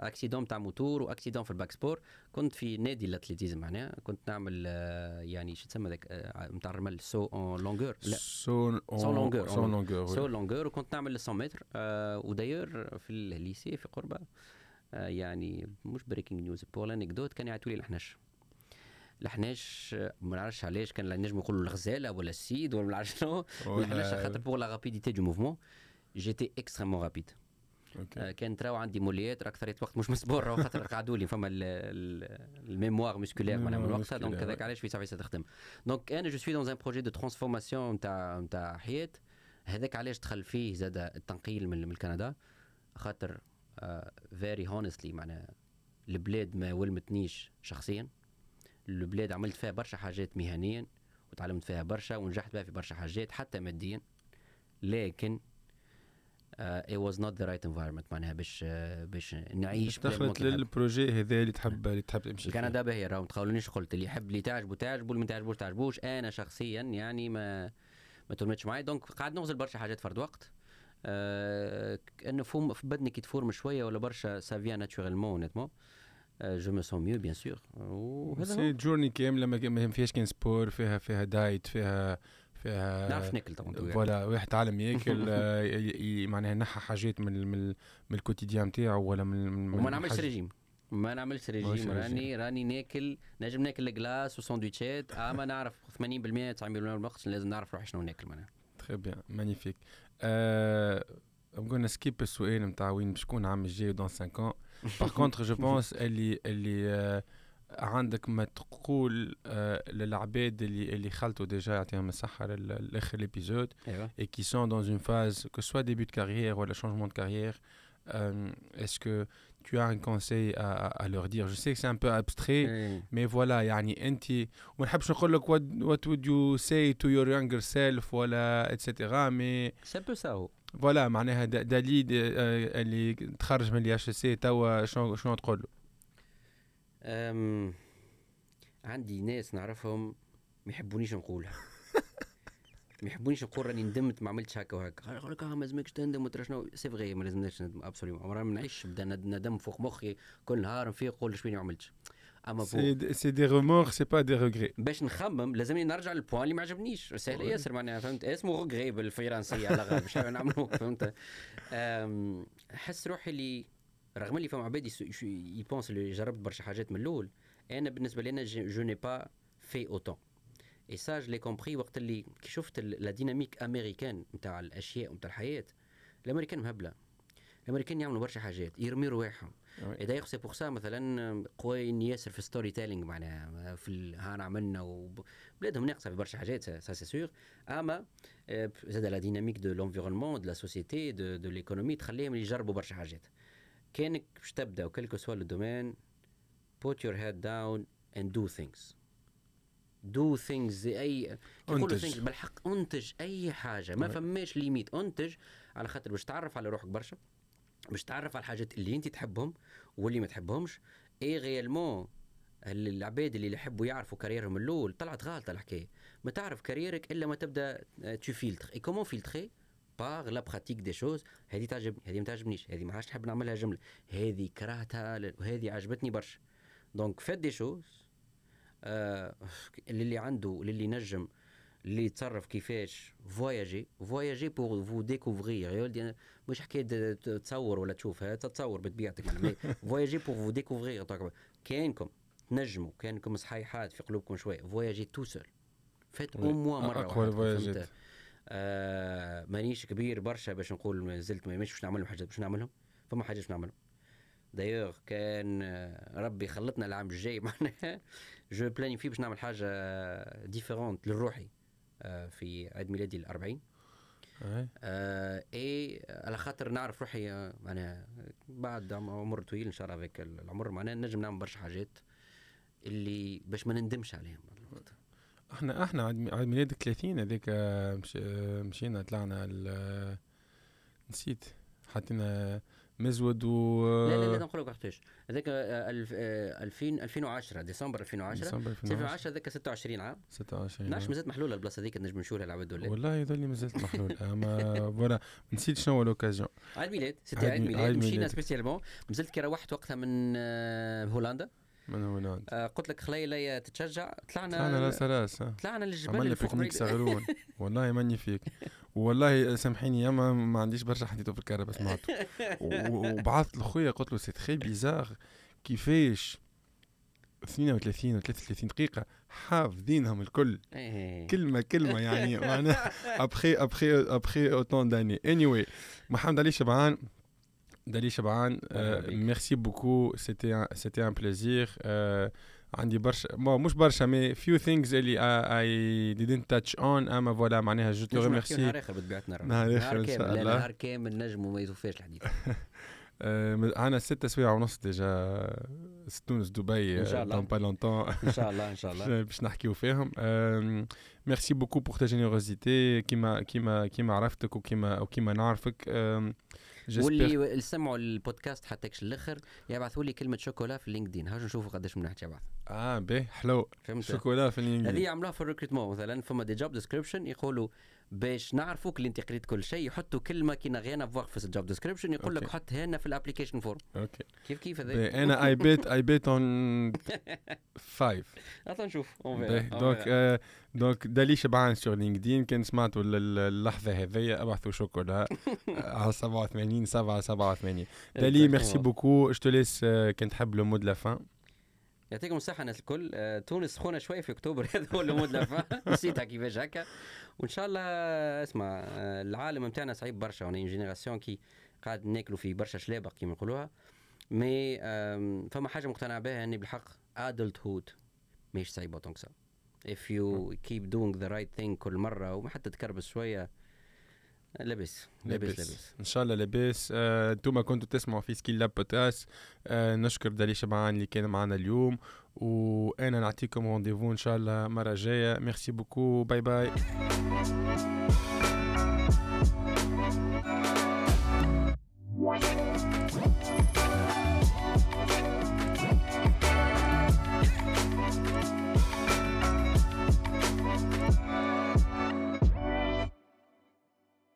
Speaker 2: accident تاع moteur و accident في ال bac sport كنت في نادي ال athlétisme معناها. كنت نعمل يعني شو تسمى ذاك نتاع الرمل saut en longueur
Speaker 1: لا. saut
Speaker 2: saut longueur
Speaker 1: saut longueur
Speaker 2: saut longueur وكنت نعمل 100 متر وداير في ال lycée في قربة. يعني مش breaking news pour l'anecdote كان يعيطوا لي الحناش الحناش ما نعرفش علاش كان نجم يقولوا الغزالة ولا السيد ولا ما نعرفش شنو. الحناش خاطر pour la rapidité de mouvement j'étais extrêmement
Speaker 1: rapide
Speaker 2: كان تراو عندي موليات أكثر وقت مش م sport خاطر قعدوا لي فما ال mémoire musculaire معناها من وقتها donc هذاك علاش في صافي تخدم donc أنا je suis dans un projet de transformation نتاع نتاع حياة. هذاك علاش دخل فيه زاد التنقيل من كندا. خاطر very honestly معناها البلاد ما ولمتنيش شخصيا. البلاد عملت فيها برشا حاجات مهنيا وتعلمت فيها برشا ونجحت بها في برشا حاجات حتى ماديا. لكن it was not the right environment معناها باش باش نعيش
Speaker 1: دخلت لل projet هذا اللي تحب اللي تحب تمشي
Speaker 2: كندا باهي راهو ما تقولونيش قلت اللي يحب اللي تعجبه تعجبه اللي ما تعجبوش تعجبوش. أنا شخصيا يعني ما ما تلمتش معي donc قاعد نغزل برشا حاجات فرد وقت. آه أنه فهم في بدني qui transforme شوية ولا برشا ça vient naturellement honnêtement je me sens mieux bien sûr
Speaker 1: وهذا سي journey كامله ما فيهاش كان sport فيها فيها diet فيها فيها
Speaker 2: نعرف ناكل طبعا
Speaker 1: voilà واحد عالم ياكل معناها نحى حاجات من من, من ال quotidien نتاعو ولا من, من
Speaker 2: وما نعملش ريجيم ما نعملش ريجيم راني راني ناكل نجم ناكل ال glace وساندويتشات اما نعرف. 80% 90% من الوقت لازم نعرف روحي شنو ناكل معناها.
Speaker 1: très bien magnifique أه قلنا skip السؤال نتاع وين باش تكون العام الجاي dans 5 ans. par contre je pense اللي اللي آه عندك ما تقول آه للعباد اللي اللي خلطوا déjà يعطيهم الصحة لآخر l'épisode et qui sont dans une phase que ce soit début de carrière ولا changement de carrière est-ce que tu as un conseil à, à, à, leur dire Je sais que c'est un peu abstrait,
Speaker 2: إيه.
Speaker 1: mais voilà, يعني أنت وما نحبش نقول لك what, what would you say to your younger self ولا etc. mais
Speaker 2: c'est pour ça هو
Speaker 1: voilà معناها دالي اللي تخرج من ال HSC توا شنو شنو تقول له؟
Speaker 2: أم... عندي ناس نعرفهم ما يحبونيش نقولها ما يحبونيش نقول راني ندمت ما عملتش هكا وهكا. يقول لك ما لازمكش تندم وترى شنو. c'est vrai ما لازمناش ندم absolument عمرنا ما نعيش بدا ندم فوق مخي كل نهار نفيق نقول شوية ما عملتش. أما
Speaker 1: c'est c'est des remords c'est pas des regrets
Speaker 2: باش نخمم لازمني نرجع لل point اللي ما عجبنيش. سهل ياسر معناها فهمت؟ اسمه regret بالفرنسية على غير باش نعملوا فهمت؟ حس روحي اللي رغم اللي فما عباد ي pense اللي جربت برشا حاجات من الأول أنا بالنسبة لي أنا je n'ai pas fait autant et ça l'ai compris وقت اللي كي شفت la dynamique américaine نتاع الأشياء نتاع الحياة. الأمريكان مهبلة. الأمريكان يعملوا برشا حاجات يرمي رواحهم. d'ailleurs c'est pour ça مثلا قويين ياسر في storytelling معناها في هانا عملنا وبلادهم ناقصة في برشا حاجات ça c'est sûr أما آه، زاد la dynamique de l'environnement de la société de, de l'économie تخليهم يجربوا برشا حاجات. كأنك باش تبدأ و quel que soit le domaine put your head down and do things. Do things زي اي things بالحق أنتج أي حاجة. ما. فماش limite أنتج على خاطر باش تعرف على روحك برشا باش تعرف على الحاجات اللي أنت تحبهم واللي ما تحبهمش. et réellement العباد اللي يحبوا يعرفوا carrière هم الأول طلعت غالطه الحكاية. ما تعرف كاريرك إلا ما تبدأ tu filtres et comment filtrer par la pratique des choses هذه تعجبني هذه ما تعجبنيش هذه ما عادش نحب نعملها جملة. هذه كرهتها وهذه عجبتني برشا. donc faites des choses آه اللي عنده اللي نجم اللي يتصرف كيفاش voyagez voyagez pour vous أنا مش حكاية تصور ولا تشوفها تتصور بطبيعتك voyagez pour vous découvrir كاينكم تنجموا كاينكم صحيحات في قلوبكم شوية voyagez tout seul
Speaker 1: faites.
Speaker 2: au moins مرة
Speaker 1: ال
Speaker 2: voyage
Speaker 1: ات.
Speaker 2: فهمت؟ آه مانيش كبير برشا باش نقول ما زلت ما مش باش نعملهم حاجات باش نعملهم فما حاجات باش نعملهم دايوغ كان آه، ربي خلطنا العام الجاي معناها. j'ai planifié باش نعمل حاجة différente لروحي آه، في عيد ميلادي الأربعين. آه اي على خاطر نعرف روحي آه، معناها بعد عم- عمر طويل إن شاء الله هذاك العمر معناها نجم نعمل برشا حاجات اللي باش ما نندمش عليهم.
Speaker 1: إحنا إحنا عيد مي- عيد ميلاد 30 هذيك آه، مش آه، مشينا طلعنا نسيت. حطينا مزود و
Speaker 2: لا لا لا نقول لك وقتاش هذاك آه، الف- آه، 2000 2010 ديسمبر 2010
Speaker 1: ديسمبر
Speaker 2: 2010
Speaker 1: 2010
Speaker 2: هذاك 26 عام.
Speaker 1: 26
Speaker 2: 12 مازالت محلولة البلاصة هذيك نجم نشوفها العباد ولا؟
Speaker 1: والله يظل لي مازلت محلول أما voilà نسيت شنو هو l'occasion
Speaker 2: عيد ميلاد c'était
Speaker 1: عيد
Speaker 2: عيد
Speaker 1: مي-
Speaker 2: ميلاد مشينا. spécialement. مازلت كي روحت وقتها من آه، هولندا.
Speaker 1: من هولندا
Speaker 2: آه، قلت لك خليلة تتشجع. طلعنا
Speaker 1: طلعنا راس راس ها.
Speaker 2: طلعنا للجبل
Speaker 1: عملنا بيكنيك. صغرون والله ماني فيك. والله سامحيني اما ما عنديش برشا حديثه في الكهرباء سمعته. وبعثت لخويا قلت له c'est très bizarre كيفاش 32 و 33 دقيقة حافظينهم الكل.
Speaker 2: إيه.
Speaker 1: كلمة كلمة يعني معناها après après après autant d'années anyway محمد علي شبعان دالي شبعان
Speaker 2: بك.
Speaker 1: merci beaucoup c'était c'était un plaisir عندي برشا ما مش برشا mais few things اللي I didn't touch on أما voilà معناها
Speaker 2: je te
Speaker 1: remercie
Speaker 2: نهار آخر بطبيعتنا
Speaker 1: نهار إن
Speaker 2: كامل
Speaker 1: شاء الله.
Speaker 2: نهار كامل نجم وما يتوفاش الحديث.
Speaker 1: عنا ستة سوايع ونص déjà تونس دبي
Speaker 2: إن شاء الله.
Speaker 1: dans pas longtemps
Speaker 2: إن شاء الله إن شاء الله.
Speaker 1: باش نحكيو فيهم. merci beaucoup pour ta générosité كيما كيما كيما عرفتك وكيما وكيما نعرفك.
Speaker 2: واللي اللي سمعوا البودكاست حتىكش الآخر يبعثوا لي كلمة شوكولا في اللينكدين هاو نشوفوا قداش من نحكي يبعث
Speaker 1: آه باهي حلو.
Speaker 2: فهمت؟
Speaker 1: شوكولا في الانجليزي
Speaker 2: هذه عملوها في ال recrutement مثلا فما des job description يقولوا باش نعرفوك اللي انت قريت كل شيء يحطوا كلمة qui rien à voir في ال job description يقول لك. حط هنا في ال application
Speaker 1: form okay.
Speaker 2: كيف كيف هذا؟
Speaker 1: أنا اي بيت I bet on five
Speaker 2: اعطينا نشوف.
Speaker 1: donc donc دالي شبعان sur لينكدين كان سمعتوا ال- ال- اللحظة هذيا ابعثوا شوكولا آه، على 87 7 87 دالي merci.
Speaker 2: beaucoup
Speaker 1: je te laisse كان تحب le mot de la fin
Speaker 2: يعطيكم الصحة الناس الكل آه، تونس سخونة شوية في أكتوبر هذا هو ال mood نسيتها كيفاش هكا. وإن شاء الله اسمع آه، العالم نتاعنا صعيب برشا en génération كي قاعد ناكلوا في برشا شلابق كيما يقولوها mais فما حاجة مقتنع بها أني بالحق adulthood. ماهيش صعيبة tant que ça if you keep doing the right thing كل مرة وحتى تكربس شوية لاباس لاباس لاباس.
Speaker 1: إن شاء الله لاباس. آه، أنتم كنتوا تسمعوا في سكيل لاب بودكاست. آه، نشكر دالي شبعان اللي كان معنا اليوم. وأنا نعطيكم rendez-vous إن شاء الله مرة جاية. merci beaucoup bye bye
Speaker 3: What?